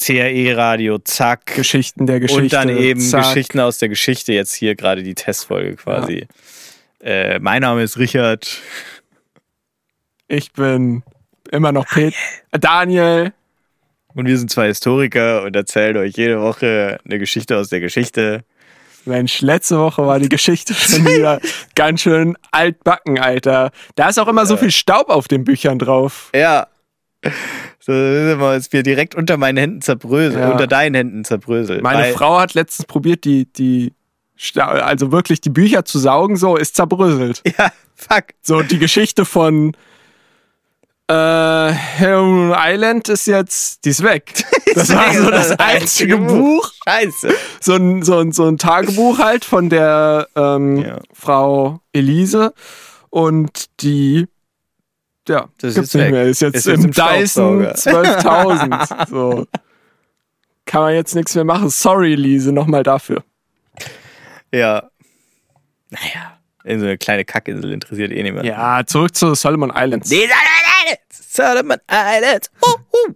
CRE-Radio, zack, Geschichten der Geschichte. und dann eben zack. Geschichten aus der Geschichte. Jetzt hier gerade die Testfolge quasi. Äh, mein Name ist Richard. Ich bin immer noch Pet Daniel. Und wir sind zwei Historiker und erzählen euch jede Woche eine Geschichte aus der Geschichte. Mensch, letzte Woche war die Geschichte schon wieder <laughs> ganz schön altbacken, Alter. Da ist auch immer so viel Staub auf den Büchern drauf. Ja. So jetzt mir direkt unter meinen Händen zerbröselt, Ja. unter deinen Händen zerbröselt. Meine Weil- Frau hat letztens probiert, die, die, also wirklich die Bücher zu saugen, so ist zerbröselt. Ja, fuck. So, die Geschichte von äh, Heron Island ist jetzt, die ist weg. <laughs> Das war so das einzige Buch. Scheiße. so ein, so ein, so ein Tagebuch halt von der ähm, Ja. Frau Elise und die ja, Das gibt's ist nicht weg. mehr. Ist jetzt Ist im im Dyson <laughs> Staubsauger. 12.000. so. Kann man jetzt nichts mehr machen. Sorry, Elise, nochmal dafür. Ja. Naja. In so eine kleine Kackinsel interessiert eh niemand. Ja, zurück zu Solomon Islands. Die Solomon Islands. Solomon Islands. Uh, uh.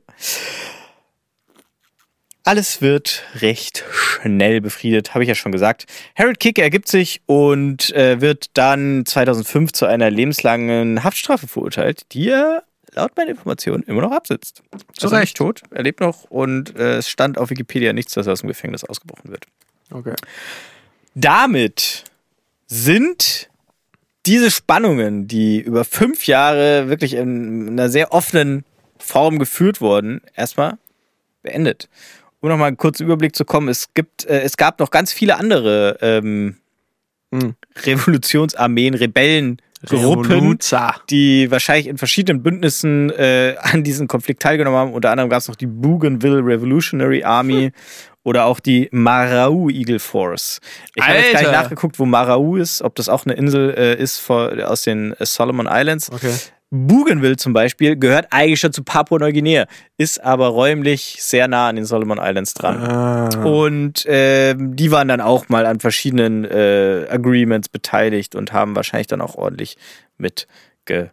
alles wird recht schnell befriedet, habe ich ja schon gesagt. Harold Kick ergibt sich und äh, wird dann 2005 zu einer lebenslangen Haftstrafe verurteilt, die er laut meiner Informationen immer noch absitzt. Zu Also Recht. nicht tot, er lebt noch und äh, es stand auf Wikipedia nichts, dass er aus dem Gefängnis ausgebrochen wird. Okay. Damit sind diese Spannungen, die über fünf Jahre wirklich in einer sehr offenen Form geführt wurden, erstmal beendet. Um nochmal einen kurzen Überblick zu kommen, es gibt, äh, es gab noch ganz viele andere ähm, Hm. Revolutionsarmeen, Rebellengruppen, Revoluzer. die wahrscheinlich in verschiedenen Bündnissen äh, an diesem Konflikt teilgenommen haben. Unter anderem gab es noch die Bougainville Revolutionary Army oder auch die Marau Eagle Force. Ich habe jetzt gar nicht nachgeguckt, wo Marau ist, ob das auch eine Insel äh, ist vor, aus den äh, Solomon Islands. Okay. Bougainville zum Beispiel gehört eigentlich schon zu Papua-Neuguinea, ist aber räumlich sehr nah an den Solomon Islands dran. Ah. Und ähm, die waren dann auch mal an verschiedenen äh, Agreements beteiligt und haben wahrscheinlich dann auch ordentlich mit ge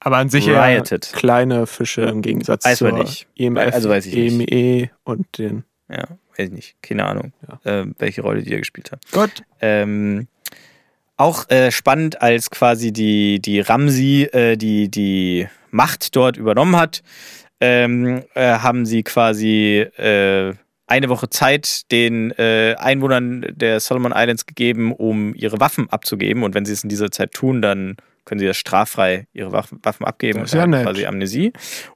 Aber an sich eher Rioted. kleine Fische im Gegensatz Weiß man zur nicht. EMF, Also weiß ich nicht. EME und den. Ja, weiß ich nicht. Keine Ahnung, ähm, welche Rolle die da gespielt haben. Gott. Ähm, auch äh, spannend, als quasi die, die Ramsi äh, die, die Macht dort übernommen hat, ähm, äh, haben sie quasi äh, eine Woche Zeit den äh, Einwohnern der Solomon Islands gegeben, um ihre Waffen abzugeben. Und wenn sie es in dieser Zeit tun, dann können sie das straffrei ihre Waffen, Waffen abgeben. Das ist und ja nett. quasi Amnesie.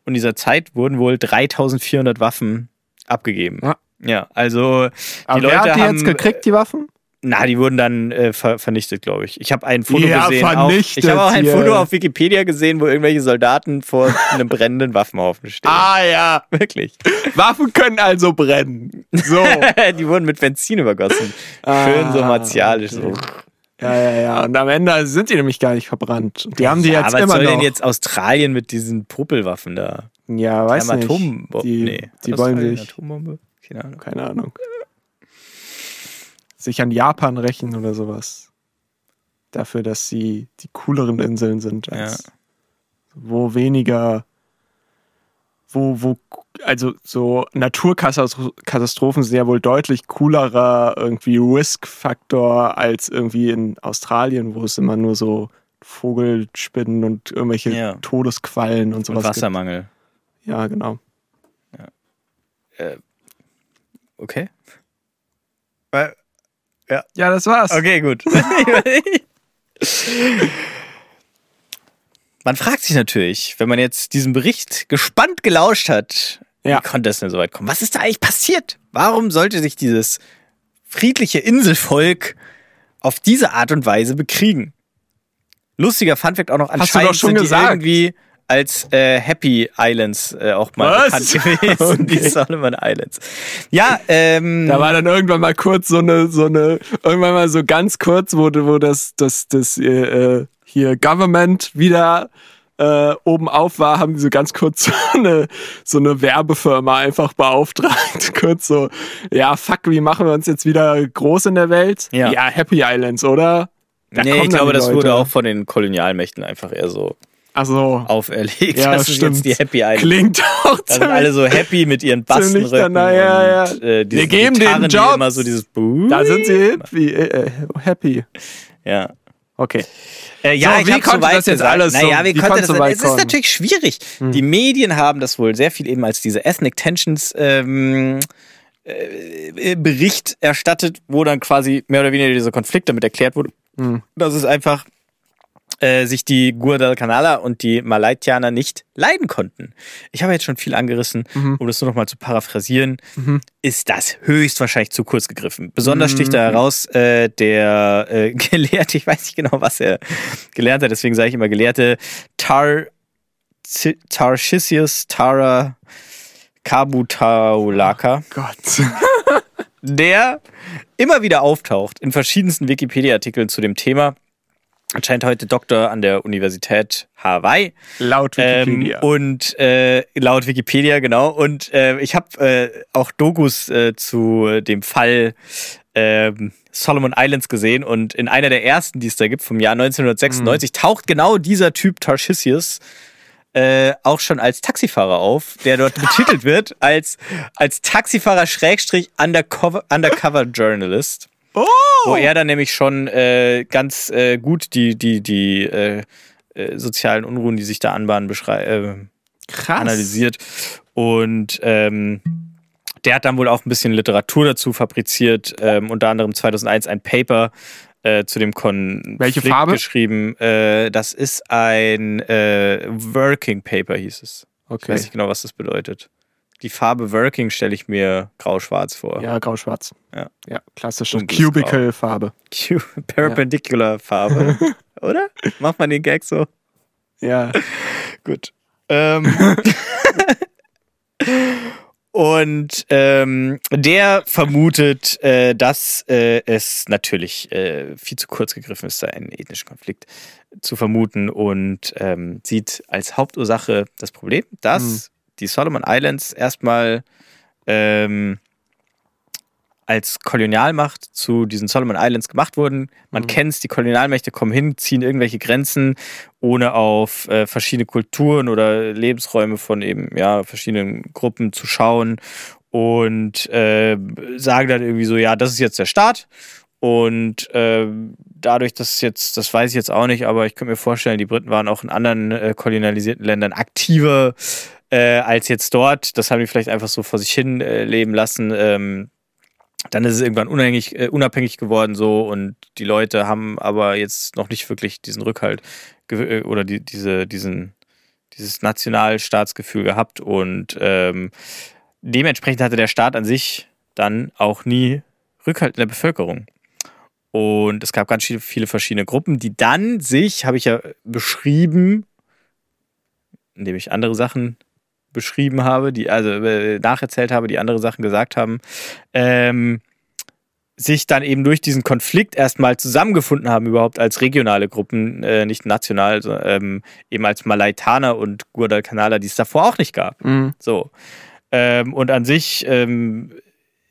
Und in dieser Zeit wurden wohl 3400 Waffen abgegeben. Ja. Ja, also Aber die wer Leute hat die haben, jetzt gekriegt, die Waffen? na, die wurden dann äh, ver vernichtet, glaube ich. Ich habe ein Foto Ja, gesehen. Auf, vernichtet ich habe auch ein hier. Foto auf Wikipedia gesehen, wo irgendwelche Soldaten vor einem brennenden Waffenhaufen stehen. Ah ja. <laughs> Wirklich. Waffen können also brennen. So. <laughs> die wurden mit Benzin übergossen. Ah. Schön so martialisch. So. ja, ja, ja. Und am Ende sind die nämlich gar nicht verbrannt. Die haben die ja, jetzt was immer soll noch. denn jetzt Australien mit diesen Popelwaffen da? ja, weiß Haben nicht. Atombomben? Die, nee. die wollen sich, Atombombe? Keine Ahnung. keine Ahnung, sich an Japan rächen oder sowas. Dafür, dass sie die cooleren Inseln sind, als wo weniger, wo, wo, also so Naturkatastrophen sind ja wohl deutlich coolerer irgendwie Risk-Faktor als irgendwie in Australien, wo es immer nur so Vogelspinnen und irgendwelche Ja. Todesquallen und Und sowas gibt. Wassermangel. Ja, genau. Okay. Ja, das war's. Okay, gut. <laughs> man fragt sich natürlich, wenn man jetzt diesen Bericht gespannt gelauscht hat, Ja. wie konnte es denn so weit kommen? Was ist da eigentlich passiert? Warum sollte sich dieses friedliche Inselvolk auf diese Art und Weise bekriegen? Lustiger Funfact auch noch, du anscheinend doch schon sind die gesagt. irgendwie als äh, Happy Islands äh, auch mal Was? bekannt gewesen, <laughs> die Okay. Solomon Islands. Ja, ähm, Da war dann irgendwann mal kurz so eine, so eine, irgendwann mal so ganz kurz, wo, wo das, das, das äh, äh, hier Government wieder äh, oben auf war, haben die so ganz kurz so eine, so eine Werbefirma einfach beauftragt. <laughs> kurz so, ja, fuck, wie machen wir uns jetzt wieder groß in der Welt? Ja. Happy Islands, oder? Da nee, ich glaube, die das wurde auch von den Kolonialmächten einfach eher so Also, auferlegt. ja, <laughs> das ist stimmt. jetzt die Happy Islands. Klingt auch Da sind alle so happy mit ihren <laughs> ziemlich danach, ja, ja. und, äh, Wir geben Gitarren, Jobs. immer so dieses. Da sind sie happy. Äh, äh, happy. Ja. Okay. Äh, ja, So, ich wie konnte soweit das jetzt gesagt. alles so- Naja, wie wie konnte das so Es ist kommen? Hm. natürlich schwierig. Die Medien haben das wohl sehr viel eben als diese Ethnic Tensions ähm, äh, Bericht erstattet, wo dann quasi mehr oder weniger dieser Konflikt damit erklärt wurde. Hm. dass es einfach äh, sich die Guadalcanala und die Malaitianer nicht leiden konnten. Ich habe jetzt schon viel angerissen, Mhm. um das nur noch mal zu paraphrasieren, ist das höchstwahrscheinlich zu kurz gegriffen. Besonders sticht Mhm. da heraus der, äh, der äh, <laughs> Gelehrte, ich weiß nicht genau, was er gelernt hat, deswegen sage ich immer Gelehrte, Tar, Tarchisius Tara Kabutaulaka Gott. <laughs> der immer wieder auftaucht in verschiedensten Wikipedia-Artikeln zu dem Thema. Anscheinend heute Doktor an der Universität Hawaii. Laut Wikipedia. Ähm, und äh, laut Wikipedia, genau. Und äh, ich habe äh, auch Dokus äh, zu dem Fall ähm, Solomon Islands gesehen. Und in einer der ersten, die es da gibt, vom Jahr 1996, Mhm. taucht genau dieser Typ Tarchisius äh, auch schon als Taxifahrer auf, der dort betitelt <laughs> wird als, als Taxifahrer Schrägstrich Undercover, Undercover Journalist. Oh! Wo er dann nämlich schon äh, ganz äh, gut die, die, die äh, äh, sozialen Unruhen, die sich da anbahnen, beschrei- äh, Krass. analysiert. Und ähm, der hat dann wohl auch ein bisschen Literatur dazu fabriziert, ähm, unter anderem 2001 ein Paper äh, zu dem Konflikt Welche Farbe? geschrieben. Äh, das ist ein äh, Working Paper, hieß es. Ich Okay. weiß nicht genau, was das bedeutet. Die Farbe Working stelle ich mir grau-schwarz vor. Ja, grau-schwarz. Ja. Ja, klassische Cubicle-Farbe. Q- <laughs> Perpendicular Farbe. Oder? Macht man den Gag so? Ja. <laughs> Gut. Ähm, <laughs> und ähm, der vermutet, äh, dass äh, es natürlich äh, viel zu kurz gegriffen ist, da einen ethnischen Konflikt zu vermuten und ähm, sieht als Hauptursache das Problem, dass die Solomon Islands erstmal ähm, als Kolonialmacht zu diesen Solomon Islands gemacht wurden. Man Mhm. kennt's, die Kolonialmächte kommen hin, ziehen irgendwelche Grenzen, ohne auf äh, verschiedene Kulturen oder Lebensräume von eben ja verschiedenen Gruppen zu schauen und äh, sagen dann irgendwie so, ja, das ist jetzt der Staat und äh, dadurch, dass jetzt, das weiß ich jetzt auch nicht, aber ich könnte mir vorstellen, die Briten waren auch in anderen äh, kolonialisierten Ländern aktiver äh, als jetzt dort. Das haben die vielleicht einfach so vor sich hin äh, leben lassen. Ähm, dann ist es irgendwann unabhängig, äh, unabhängig geworden so und die Leute haben aber jetzt noch nicht wirklich diesen Rückhalt äh, oder die, diese, diesen, dieses Nationalstaatsgefühl gehabt und ähm, dementsprechend hatte der Staat an sich dann auch nie Rückhalt in der Bevölkerung. Und es gab ganz viele verschiedene Gruppen, die dann sich, habe ich ja beschrieben, indem ich andere Sachen beschrieben habe, die also äh, nacherzählt habe, die andere Sachen gesagt haben, ähm, sich dann eben durch diesen Konflikt erstmal zusammengefunden haben, überhaupt als regionale Gruppen, äh, nicht national, so, ähm, eben als Malaitaner und Guadalcanaler, die es davor auch nicht gab. Mhm. So. Ähm, und an sich ähm,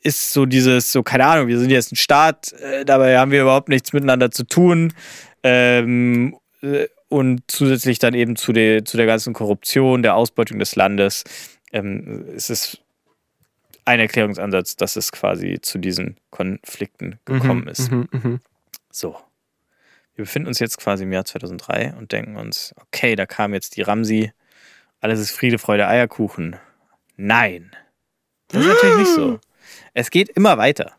ist so dieses, so, keine Ahnung, wir sind jetzt ein Staat, äh, dabei haben wir überhaupt nichts miteinander zu tun. Ähm, äh, und zusätzlich dann eben zu der, zu der ganzen Korruption, der Ausbeutung des Landes, ähm, ist es ein Erklärungsansatz, dass es quasi zu diesen Konflikten gekommen Mhm, ist. Mhm, mhm. So. Wir befinden uns jetzt quasi im Jahr 2003 und denken uns, okay, da kam jetzt die Ramsi, alles ist Friede, Freude, Eierkuchen. Nein. Das ist natürlich nicht so. Es geht immer weiter.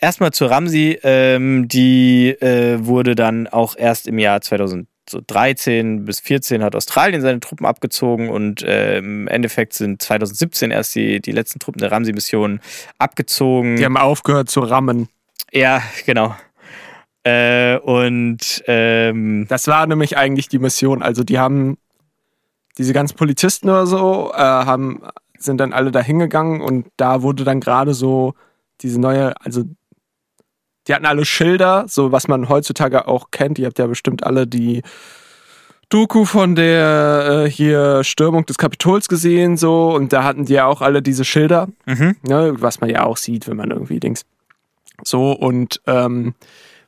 Erstmal zur Ramsi, ähm, die äh, wurde dann auch erst im Jahr 2013 bis 14 hat Australien seine Truppen abgezogen und äh, im Endeffekt sind 2017 erst die, die letzten Truppen der Ramsi-Mission abgezogen. Die haben aufgehört zu rammen. Ja, genau. Äh, und ähm, Das war nämlich eigentlich die Mission. Also die haben diese ganzen Polizisten oder so, äh, haben, sind dann alle da hingegangen und da wurde dann gerade so diese neue, also die hatten alle Schilder, so was man heutzutage auch kennt. Ihr habt ja bestimmt alle die Doku von der äh, hier Stürmung des Kapitols gesehen, so und da hatten die ja auch alle diese Schilder mhm. ne, was man ja auch sieht, wenn man irgendwie Dings. So, und ähm,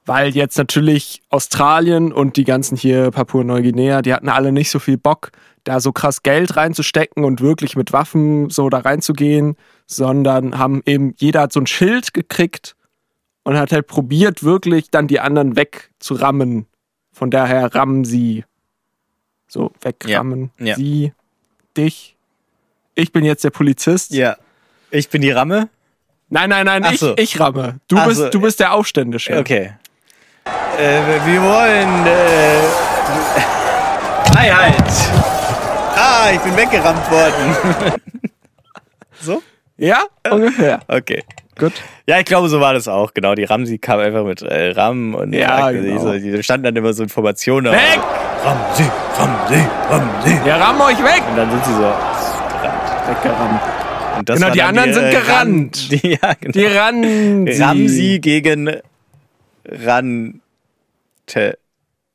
weil jetzt natürlich Australien und die ganzen hier Papua-Neuguinea, die hatten alle nicht so viel Bock, da so krass Geld reinzustecken und wirklich mit Waffen so da reinzugehen, sondern haben eben, jeder hat so ein Schild gekriegt und hat halt probiert, wirklich dann die anderen wegzurammen. Von daher rammen sie. So, wegrammen. Ja, ja. Sie, dich. Ich bin jetzt der Polizist. ja. Ich bin die Ramme. Nein, nein, nein, Ach ich, so. ich ramme. Du, Ach bist, so. du bist der Aufständische. Okay. Äh, wir wollen äh, <laughs> Freiheit. Ah, ich bin weggerammt worden. <laughs> so? Ja, ungefähr. Okay. Gut. Ja, ich glaube, so war das auch. Genau, die Ramsi kam einfach mit äh, Ram und Ja, genau. die, die standen dann immer so in Formationen. da. Weg! Ramsi, Ramsi, Ramsi. Ja, ramm euch weg! Und dann sind sie so gerannt. Weggerammt. Und das Genau, die anderen sind äh, gerannt. Ran- Die, <laughs> ja, genau. Die ran. Ramsi gegen Rante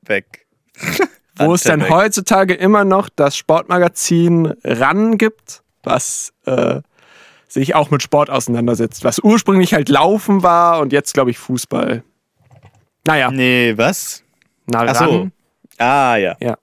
weg. Wo es dann heutzutage immer noch das Sportmagazin RAN gibt, was äh, sich auch mit Sport auseinandersetzt. Was ursprünglich halt Laufen war und jetzt, glaube ich, Fußball. Naja, Nee, was? na Ach so. Ah, ja. Ja.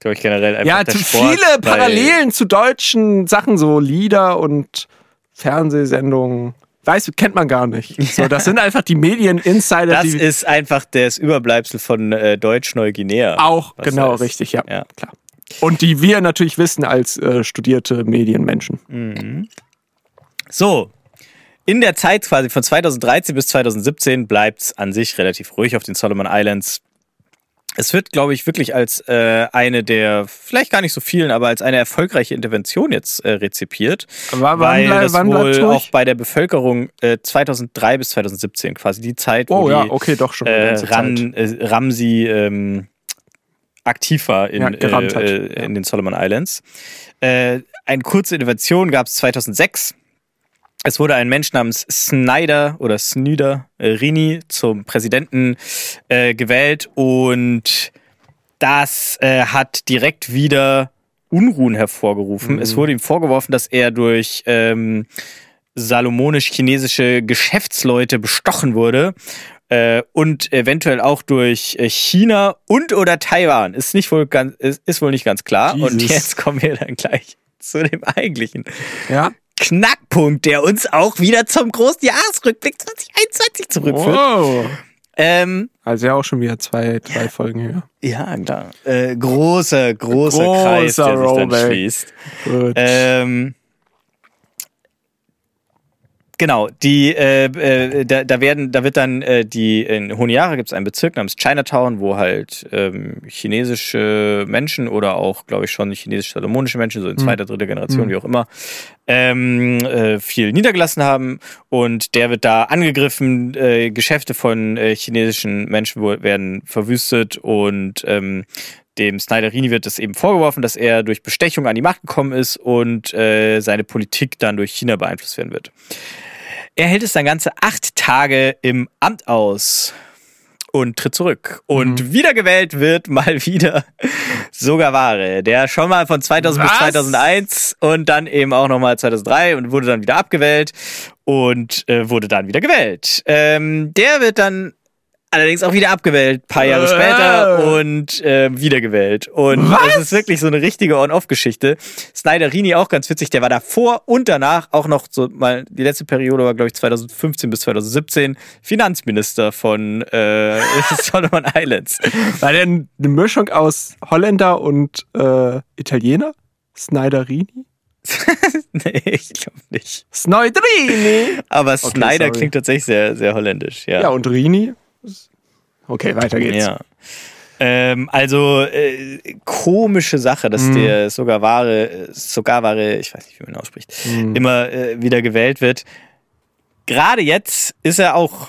glaube ich, generell einfach Ja, der zu Sport, viele Parallelen zu deutschen Sachen, so Lieder und Fernsehsendungen. Weiß, kennt man gar nicht. <laughs> So, das sind einfach die Medien-Insider, Das die ist einfach das Überbleibsel von äh, Deutsch-Neuguinea. auch, genau, ist. richtig, ja, Ja. klar. Und die wir natürlich wissen als äh, studierte Medienmenschen. So, in der Zeit quasi von 2013 bis 2017 bleibt es an sich relativ ruhig auf den Solomon Islands. Es wird, glaube ich, wirklich als äh, eine der, vielleicht gar nicht so vielen, aber als eine erfolgreiche Intervention jetzt äh, rezipiert. Aber wann weil blei- das wann wohl auch bei der Bevölkerung äh, 2003 bis 2017 quasi die Zeit, wo Oh ja, die okay, doch schon. äh. Ran, äh, Ramsi ähm, aktiv war in, Ja, äh, äh, in den Solomon Islands. Eine kurze Innovation gab es 2006. Es wurde ein Mensch namens Snyder oder Snyder äh, Rini zum Präsidenten äh, gewählt und das äh, hat direkt wieder Unruhen hervorgerufen. Mhm. Es wurde ihm vorgeworfen, dass er durch ähm, salomonisch-chinesische Geschäftsleute bestochen wurde äh, und eventuell auch durch äh, China und oder Taiwan. Ist nicht wohl ganz, ist, ist wohl nicht ganz klar. Und Jesus. jetzt kommen wir dann gleich zu dem eigentlichen Ja. Knackpunkt, der uns auch wieder zum großen Jahresrückblick 2021 zurückführt. Wow. Ähm, Also ja auch schon wieder zwei, drei Folgen her. ja, klar. Äh, großer, großer, Großer Kreis, der sich dann Rollback. schließt. Gut. Ähm, genau, die, äh, äh, da, da werden, da wird dann äh, die, in Honiara gibt es einen Bezirk namens Chinatown, wo halt ähm, chinesische Menschen oder auch, glaube ich, schon chinesisch-salomonische Menschen, so in zweiter, dritter Generation, wie auch immer, ähm, äh, viel niedergelassen haben. Und der wird da angegriffen, äh, Geschäfte von äh, chinesischen Menschen werden verwüstet und ähm, dem Snyderini wird es eben vorgeworfen, dass er durch Bestechung an die Macht gekommen ist und äh, seine Politik dann durch China beeinflusst werden wird. Er hält es dann ganze acht Tage im Amt aus und tritt zurück. Und wiedergewählt wird mal wieder Sogaware, der schon mal von 2000 bis Was? 2001 und dann eben auch nochmal 2003 und wurde dann wieder abgewählt und äh, wurde dann wieder gewählt. Ähm, der wird dann allerdings auch wieder abgewählt, paar Jahre Äh. später und äh, wiedergewählt. Und Was? es ist wirklich so eine richtige On-Off-Geschichte. Snyderini auch ganz witzig, der war davor und danach auch noch so mal, die letzte Periode war, glaube ich, 2015 bis 2017 Finanzminister von äh, <laughs> Solomon Islands. War der eine Mischung aus Holländer und äh, Italiener? Snyderini? <laughs> nee, ich glaube nicht. Snyderini! Aber Snyder sorry. klingt tatsächlich sehr, sehr holländisch, ja. Ja, und Rini? Okay, weiter geht's. Ja. Ähm, also äh, komische Sache, dass Mhm. der sogar wahre, sogar wahre, ich weiß nicht, wie man ausspricht, Mhm. immer äh, wieder gewählt wird. Gerade jetzt ist er auch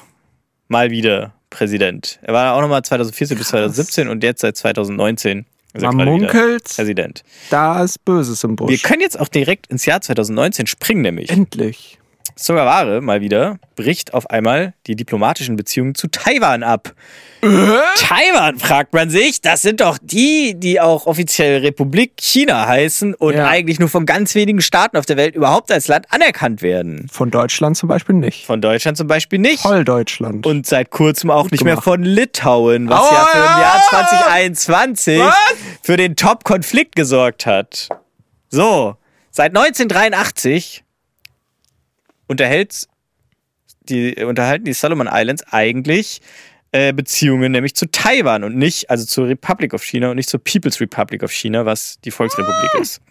mal wieder Präsident. Er war auch nochmal 2014 bis 2017 und jetzt seit 2019 ist er Man munkelt, Präsident. da ist Böses im Busch. Wir können jetzt auch direkt ins Jahr 2019 springen, nämlich. Endlich. Sogaware mal wieder bricht auf einmal die diplomatischen Beziehungen zu Taiwan ab. Taiwan, fragt man sich. Das sind doch die, die auch offiziell Republik China heißen und Ja. eigentlich nur von ganz wenigen Staaten auf der Welt überhaupt als Land anerkannt werden. Von Deutschland zum Beispiel nicht. Von Deutschland zum Beispiel nicht. Voll Deutschland. Und seit kurzem auch nicht mehr gemacht. von Litauen, was Oh, ja für im ja. Jahr 2021 Was? für den Top-Konflikt gesorgt hat. So, seit 1983 unterhält die, unterhalten die Solomon Islands eigentlich äh, Beziehungen, nämlich zu Taiwan und nicht, also zur Republic of China und nicht zur People's Republic of China, was die Volksrepublik ist.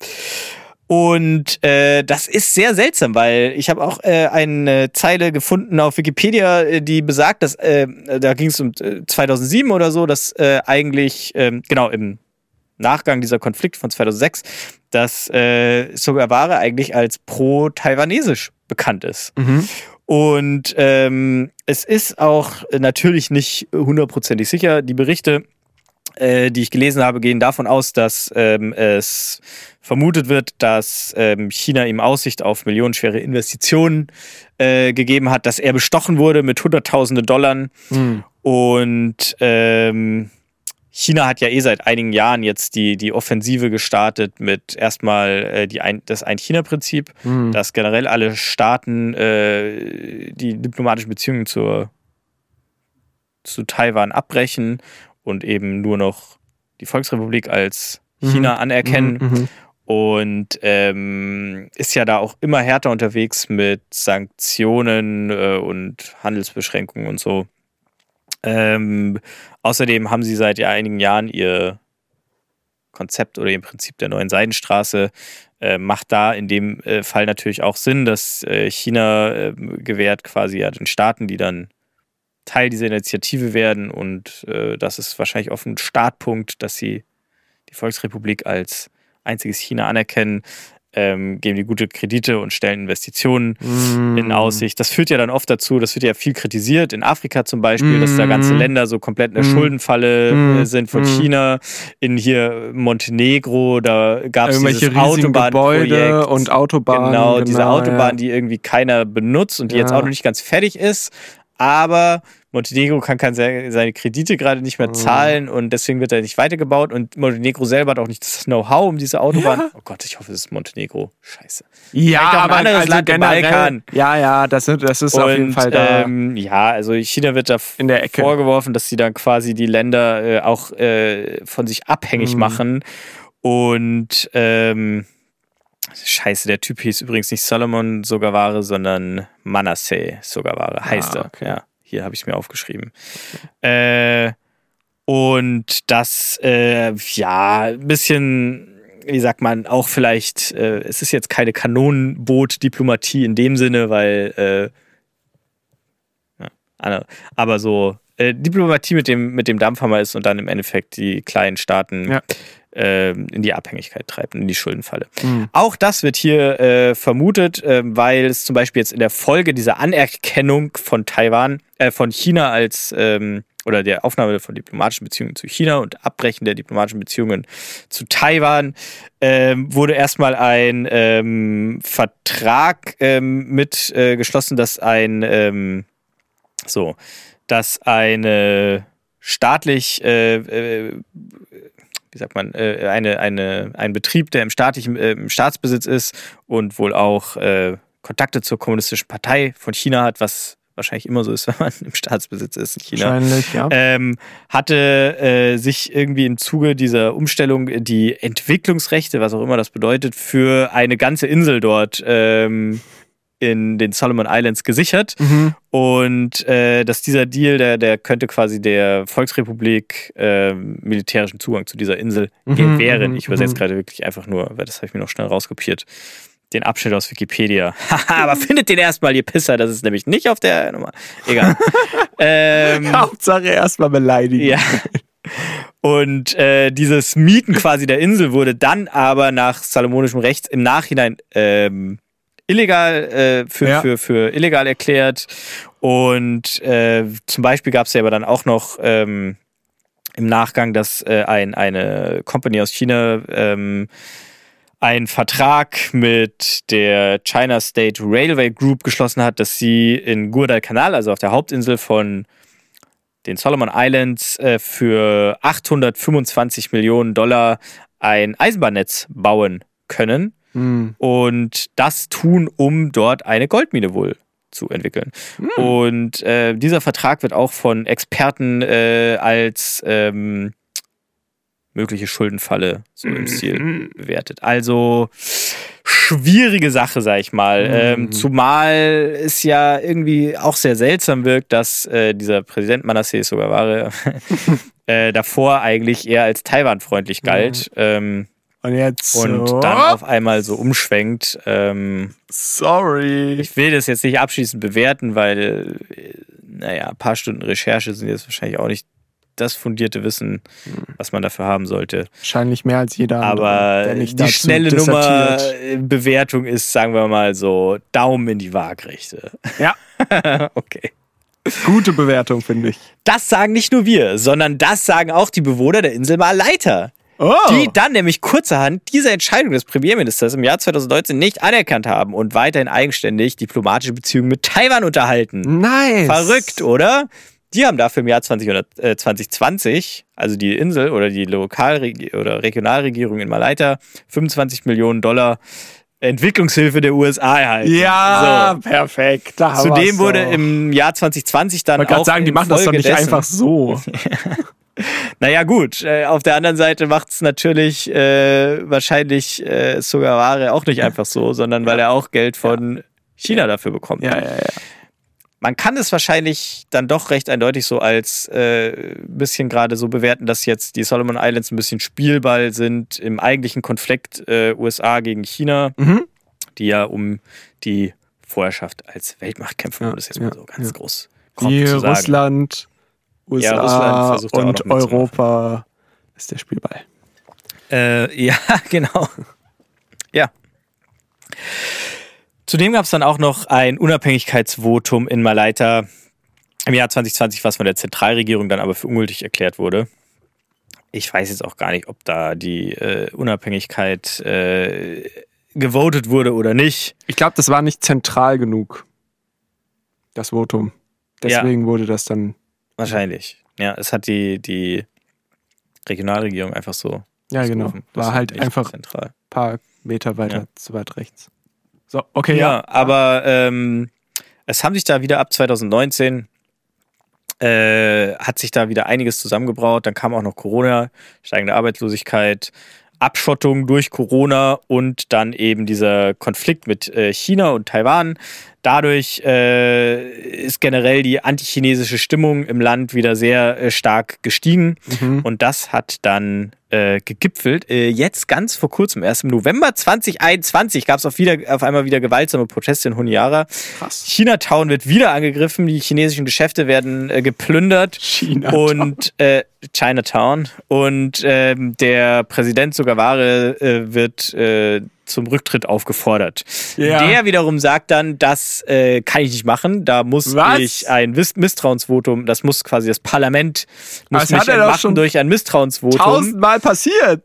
Und äh, das ist sehr seltsam, weil ich habe auch äh, eine Zeile gefunden auf Wikipedia, äh, die besagt, dass äh, da ging es um äh, 2007 oder so, dass äh, eigentlich ähm, genau im Nachgang dieser Konflikt von 2006, dass äh, Sogaware eigentlich als pro-taiwanesisch bekannt ist. Mhm. Und ähm, es ist auch natürlich nicht hundertprozentig sicher. Die Berichte, äh, die ich gelesen habe, gehen davon aus, dass ähm, es vermutet wird, dass ähm, China ihm Aussicht auf millionenschwere Investitionen äh, gegeben hat, dass er bestochen wurde mit Hunderttausende Dollar. Mhm. Und ähm, China hat ja eh seit einigen Jahren jetzt die, die Offensive gestartet mit erstmal äh, die ein, das Ein-China-Prinzip, Mhm. dass generell alle Staaten äh, die diplomatischen Beziehungen zur, zu Taiwan abbrechen und eben nur noch die Volksrepublik als China anerkennen. Mhm, mhm. Und ähm, ist ja da auch immer härter unterwegs mit Sanktionen äh, und Handelsbeschränkungen und so. Ähm, außerdem haben sie seit einigen Jahren ihr Konzept oder im Prinzip der neuen Seidenstraße. Äh, macht da in dem äh, Fall natürlich auch Sinn, dass äh, China äh, gewährt quasi ja den Staaten, die dann Teil dieser Initiative werden. Und äh, das ist wahrscheinlich auch ein Startpunkt, dass sie die Volksrepublik als einziges China anerkennen, ähm, geben die gute Kredite und stellen Investitionen Mm. in Aussicht. Das führt ja dann oft dazu, das wird ja viel kritisiert, in Afrika zum Beispiel, dass da ganze Mm. Länder so komplett in der Mm. Schuldenfalle Mm. äh, sind von Mm. China. In hier Montenegro, da gab es dieses Autobahnprojekt. und Autobahnen. Genau, diese ja. Autobahn, die irgendwie keiner benutzt und die jetzt Ja. auch noch nicht ganz fertig ist. Aber Montenegro kann, kann se- seine Kredite gerade nicht mehr Mhm. zahlen und deswegen wird er nicht weitergebaut. Und Montenegro selber hat auch nicht das Know-how um diese Autobahn. Ja. Oh Gott, ich hoffe, es ist Montenegro. Scheiße. Ja, auch ein aber anderes also Land generell, Balkan. Ja, ja, das, das ist auf jeden und Fall da ähm, ja, also China wird da in der Ecke. vorgeworfen, dass sie dann quasi die Länder äh, auch äh, von sich abhängig Mhm. machen. Und ähm, Scheiße, der Typ hieß übrigens nicht Solomon Sogaware, sondern Manasseh Sogaware heißt Ah, er. okay. Ja, hier habe ich es mir aufgeschrieben. Äh, und das, äh, ja, ein bisschen, wie sagt man, auch vielleicht, äh, es ist jetzt keine Kanonenboot-Diplomatie in dem Sinne, weil, äh, ja, aber so, äh, Diplomatie mit dem, mit dem Dampfhammer ist und dann im Endeffekt die kleinen Staaten Ja. äh, in die Abhängigkeit treibt, in die Schuldenfalle. Mhm. Auch das wird hier äh, vermutet, äh, weil es zum Beispiel jetzt in der Folge dieser Anerkennung von Taiwan, äh, von China als ähm, oder der Aufnahme von diplomatischen Beziehungen zu China und Abbrechen der diplomatischen Beziehungen zu Taiwan ähm, wurde erstmal ein ähm, Vertrag ähm, mit äh, geschlossen, dass ein ähm, so, dass eine staatlich äh, äh, wie sagt man, äh, eine, eine, ein Betrieb, der im, staatlichen, äh, im Staatsbesitz ist und wohl auch äh, Kontakte zur kommunistischen Partei von China hat, was wahrscheinlich immer so ist, <laughs> wenn man im Staatsbesitz ist in China. Wahrscheinlich, ja. Ähm, hatte äh, sich irgendwie im Zuge dieser Umstellung die Entwicklungsrechte, was auch immer das bedeutet, für eine ganze Insel dort ähm, in den Solomon Islands gesichert. Mhm. Und äh, dass dieser Deal, der, der könnte quasi der Volksrepublik äh, militärischen Zugang zu dieser Insel Mhm, gewähren. mhm, Ich übersetze mhm. gerade wirklich einfach nur, weil das habe ich mir noch schnell rauskopiert. Den Abschnitt aus Wikipedia. <laughs> Haha, aber findet den erstmal, ihr Pisser. Das ist nämlich nicht auf der Nummer. Egal. <laughs> ähm, Hauptsache erstmal beleidigen. ja. Und äh, dieses Mieten quasi der Insel wurde dann aber nach salomonischem Recht im Nachhinein ähm, illegal äh, für, Ja. für, für illegal erklärt. Und äh, zum Beispiel gab es ja aber dann auch noch ähm, im Nachgang, dass äh, ein, eine Company aus China ähm, einen Vertrag mit der China State Railway Group geschlossen hat, dass sie in Guadalcanal, also auf der Hauptinsel von den Solomon Islands, äh, für 825 Millionen Dollar ein Eisenbahnnetz bauen können Mhm. und das tun, um dort eine Goldmine wohl zu entwickeln. Und äh, dieser Vertrag wird auch von Experten äh, als ähm, mögliche Schuldenfalle so im Stil bewertet. Also schwierige Sache, sag ich mal. Mhm. Ähm, zumal es ja irgendwie auch sehr seltsam wirkt, dass äh, dieser Präsident Manasseh Sogaware <laughs> äh, davor eigentlich eher als Taiwan-freundlich galt. Ähm, Und jetzt. und so. dann auf einmal so umschwenkt. Ähm, Sorry. ich will das jetzt nicht abschließend bewerten, weil, äh, naja, ein paar Stunden Recherche sind jetzt wahrscheinlich auch nicht das fundierte Wissen, was man dafür haben sollte. Wahrscheinlich mehr als jeder andere. Aber die schnelle Nummer Bewertung ist, sagen wir mal so, Daumen in die Waagrechte. Ja, <laughs> okay. gute Bewertung, finde ich. Das sagen nicht nur wir, sondern das sagen auch die Bewohner der Insel Malaita. Oh. die dann nämlich kurzerhand diese Entscheidung des Premierministers im Jahr 2019 nicht anerkannt haben und weiterhin eigenständig diplomatische Beziehungen mit Taiwan unterhalten. nice. Verrückt, oder? Die haben dafür im Jahr 20, äh, 2020, also die Insel oder die Lokal- oder Regionalregierung in Malaita, 25 Millionen Dollar Entwicklungshilfe der USA erhalten. Ja, perfekt. Da Zudem wurde doch. im Jahr 2020 dann Ich wollte auch gerade sagen, die machen das doch nicht infolgedessen- einfach so. <laughs> Naja, gut. Äh, auf der anderen Seite macht es natürlich äh, wahrscheinlich äh, Sugaware auch nicht einfach so, sondern weil er auch Geld von China dafür bekommt. Ja, ja, ja. Man kann es wahrscheinlich dann doch recht eindeutig so als äh, bisschen gerade so bewerten, dass jetzt die Solomon Islands ein bisschen Spielball sind im eigentlichen Konflikt äh, USA gegen China, Mhm. die ja um die Vorherrschaft als Weltmacht kämpfen, um das jetzt mal so ganz groß grob Wie zu sagen. Russland, USA Ja, und. Europa ist der Spielball. Äh, <laughs> ja, genau. Ja. Zudem gab es dann auch noch ein Unabhängigkeitsvotum in Malaita im Jahr 2020, was von der Zentralregierung dann aber für ungültig erklärt wurde. Ich weiß jetzt auch gar nicht, ob da die äh, Unabhängigkeit äh, gewotet wurde oder nicht. Ich glaube, das war nicht zentral genug, das Votum. Deswegen wurde das dann, Wahrscheinlich. Ja, es hat die, die Regionalregierung einfach so. ja genau, war halt einfach ein paar Meter weiter Ja. zu weit rechts. So, okay, Ja, ja. aber ähm, es haben sich da wieder ab 2019 äh, hat sich da wieder einiges zusammengebraut. Dann kam auch noch Corona, steigende Arbeitslosigkeit, Abschottung durch Corona und dann eben dieser Konflikt mit äh, China und Taiwan. Dadurch äh, ist generell die antichinesische Stimmung im Land wieder sehr äh, stark gestiegen. Mhm. Und das hat dann äh, gegipfelt. Äh, jetzt ganz vor kurzem, erst im November 2021, gab es auf, wieder, auf einmal wieder gewaltsame Proteste in Honiara. Krass. Chinatown wird wieder angegriffen, die chinesischen Geschäfte werden äh, geplündert. Chinatown. Und äh, Chinatown. Und ähm, der Präsident Sugaware äh, wird äh, zum Rücktritt aufgefordert. Ja. Der wiederum sagt dann, das äh, kann ich nicht machen. Da muss Was? ich ein Miss Misstrauensvotum, das muss quasi das Parlament muss Das mich hat doch entmachten schon durch ein Misstrauensvotum. Tausendmal passiert.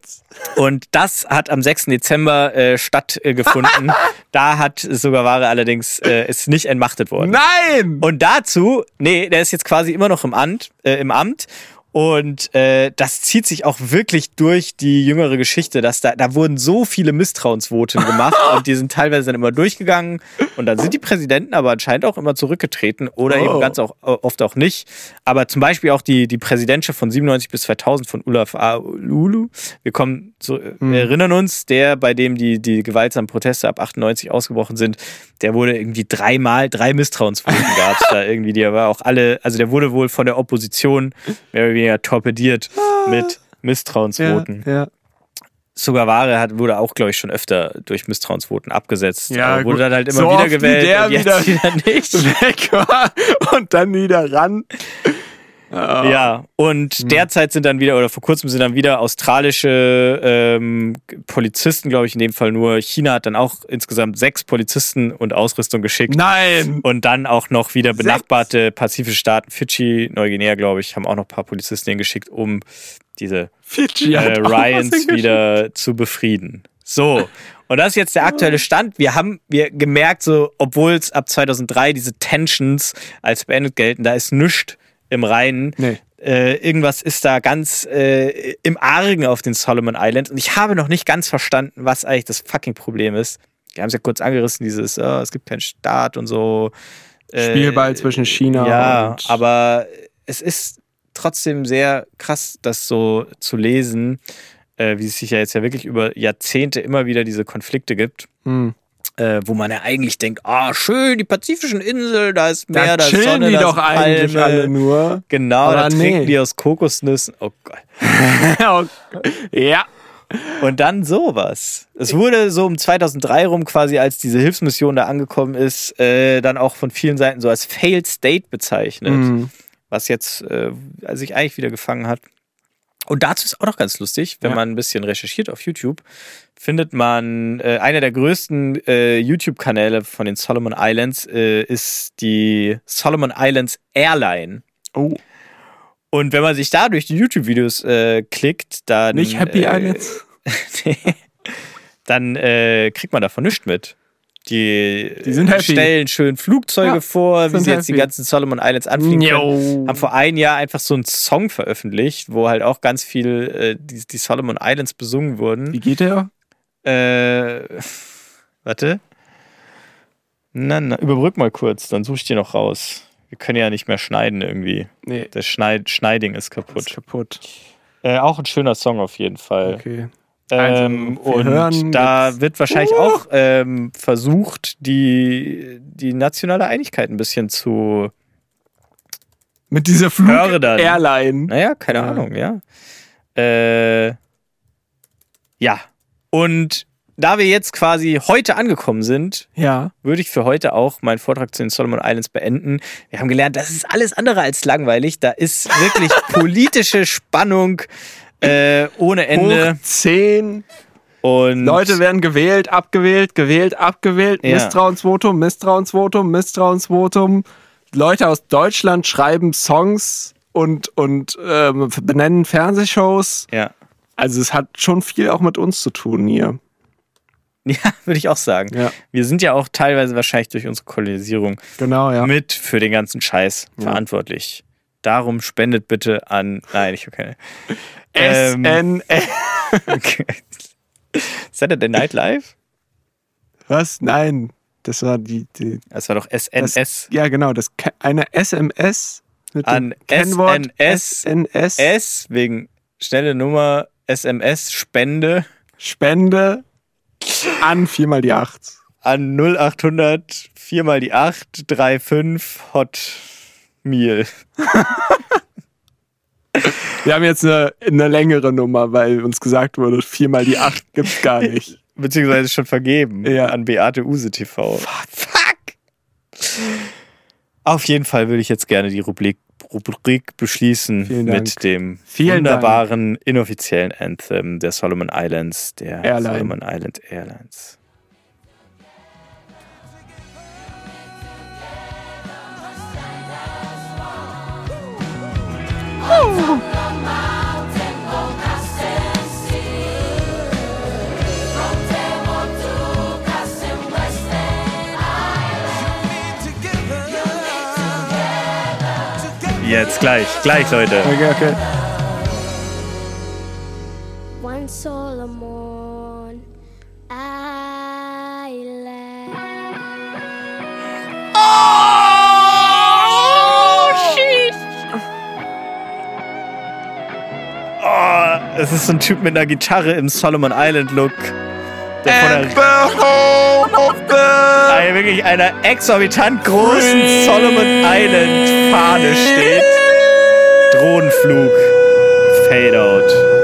Und das hat am 6. Dezember äh, stattgefunden. <laughs> da hat Sugaware allerdings äh, ist nicht entmachtet worden. Nein! Und dazu, nee, der ist jetzt quasi immer noch im Amt, äh, im Amt. Und äh, das zieht sich auch wirklich durch die jüngere Geschichte, dass da, da wurden so viele Misstrauensvoten <laughs> gemacht und die sind teilweise dann immer durchgegangen und dann sind die Präsidenten aber anscheinend auch immer zurückgetreten oder Oh. eben ganz auch, oft auch nicht. Aber zum Beispiel auch die, die Präsidentschaft von 97 bis 2000 von Olaf A. Lulu. Wir kommen zu, wir erinnern uns, der, bei dem die, die gewaltsamen Proteste ab 98 ausgebrochen sind, der wurde irgendwie dreimal, drei Misstrauensvoten gab es da <laughs> irgendwie. Die war auch alle, also der wurde wohl von der Opposition mehr oder weniger torpediert mit Ja, Misstrauensvoten. ja. Sugaware hat, wurde auch, glaube ich, schon öfter durch Misstrauensvoten abgesetzt. Ja, wurde gut. dann halt immer So wieder gewählt der und jetzt wieder- <laughs> wieder nicht. Weg war und dann wieder ran. Ah. Ja, und Hm. derzeit sind dann wieder, oder vor kurzem sind dann wieder australische ähm, Polizisten, glaube ich, in dem Fall nur. China hat dann auch insgesamt sechs Polizisten und Ausrüstung geschickt. Nein! Und dann auch noch wieder Sechs? benachbarte pazifische Staaten, Fidschi, Neuguinea, glaube ich, haben auch noch ein paar Polizisten hingeschickt, um diese Fidschi äh, Ryans wieder zu befrieden. So. Und das ist jetzt der aktuelle Stand. Wir haben wir gemerkt, so, obwohl es ab 2003 diese Tensions als beendet gelten, da ist nichts im Reinen. Nee. Äh, irgendwas ist da ganz äh, im Argen auf den Solomon Islands. Und ich habe noch nicht ganz verstanden, was eigentlich das fucking Problem ist. Wir haben es ja kurz angerissen, dieses, oh, es gibt keinen Staat und so. Äh, Spielball zwischen China ja, und. aber es ist trotzdem sehr krass, das so zu lesen, äh, wie es sich ja jetzt ja wirklich über Jahrzehnte immer wieder diese Konflikte gibt. Hm. Äh, wo man ja eigentlich denkt, ah, schön, die pazifischen Inseln, da ist Meer, Da da ist Sonne, die da doch ist eigentlich Palme. alle nur. Genau, da Aber trinken nee. die aus Kokosnüssen. Oh Gott. <laughs> <laughs> ja. Und dann sowas. Es wurde so um 2003 rum quasi, als diese Hilfsmission da angekommen ist, äh, dann auch von vielen Seiten so als Failed State bezeichnet, Hm. was jetzt äh, sich eigentlich wieder gefangen hat. Und dazu ist auch noch ganz lustig, wenn Ja. man ein bisschen recherchiert auf YouTube, findet man äh, einer der größten äh, YouTube-Kanäle von den Solomon Islands äh, ist die Solomon Islands Airline. Oh, Und wenn man sich da durch die YouTube-Videos äh, klickt, dann. nicht Happy äh, Islands. <laughs> nee, dann äh, kriegt man davon nichts mit. Die, Die sind happy. stellen schön Flugzeuge Ja, vor, wie sie jetzt die happy. ganzen Solomon Islands anfliegen können. Haben vor einem Jahr einfach so einen Song veröffentlicht, wo halt auch ganz viel äh, die, die Solomon Islands besungen wurden. Wie geht der? Äh, warte. Na, na, überbrück mal kurz, dann suche ich dir noch raus. Wir können ja nicht mehr schneiden irgendwie. Nee, Das Schneid Schneiding ist kaputt. ist kaputt. Äh, auch ein schöner Song auf jeden Fall. Okay. Also, Ähm, und hören da wird wahrscheinlich auch ähm, versucht, die, die nationale Einigkeit ein bisschen zu. Mit dieser. Flug-Airline. Naja, keine Ja. Ahnung, ja. Äh, ja. Und da wir jetzt quasi heute angekommen sind, Ja. würde ich für heute auch meinen Vortrag zu den Solomon Islands beenden. Wir haben gelernt, das ist alles andere als langweilig. Da ist wirklich <laughs> politische Spannung äh, ohne Ende. Hoch 10. Und Leute werden gewählt, abgewählt, gewählt, abgewählt. Ja. Misstrauensvotum, Misstrauensvotum, Misstrauensvotum. Leute aus Deutschland schreiben Songs und, und ähm, benennen Fernsehshows. ja. Also es hat schon viel auch mit uns zu tun hier. <laughs> ja, würde ich auch sagen. Ja. Wir sind ja auch teilweise wahrscheinlich durch unsere Kolonisierung Genau, ja. mit für den ganzen Scheiß Ja. verantwortlich. Darum spendet bitte an. Nein, ich habe keine. <laughs> Ähm, SNL. <laughs> Okay. Saturday Night Live? Was? Nein. Das war die, die Das war doch das, SNS. Ja, genau. Das eine SMS mit An dem Kennwort SNS. SNS. S wegen schnelle Nummer SMS Spende Spende an viermal die 8. an 0800 4 mal die 8 35 Hot Meal. <laughs> Wir haben jetzt eine, eine längere Nummer, weil uns gesagt wurde, viermal die 8 gibt's gar nicht. <laughs> Beziehungsweise schon vergeben Ja. an Beate Use TV. Fuck. Auf jeden Fall würde ich jetzt gerne die Rubrik, Rubrik beschließen Dank. mit dem Vielen wunderbaren inoffiziellen Anthem der Solomon Islands, der Airline. Solomon Island Airlines. Jetzt gleich, gleich Leute. Okay, okay. Es ist so ein Typ mit einer Gitarre im Solomon Island Look. Der der home of the eine, wirklich einer exorbitant großen Solomon Island Fahne steht. Drohnenflug. Fade out.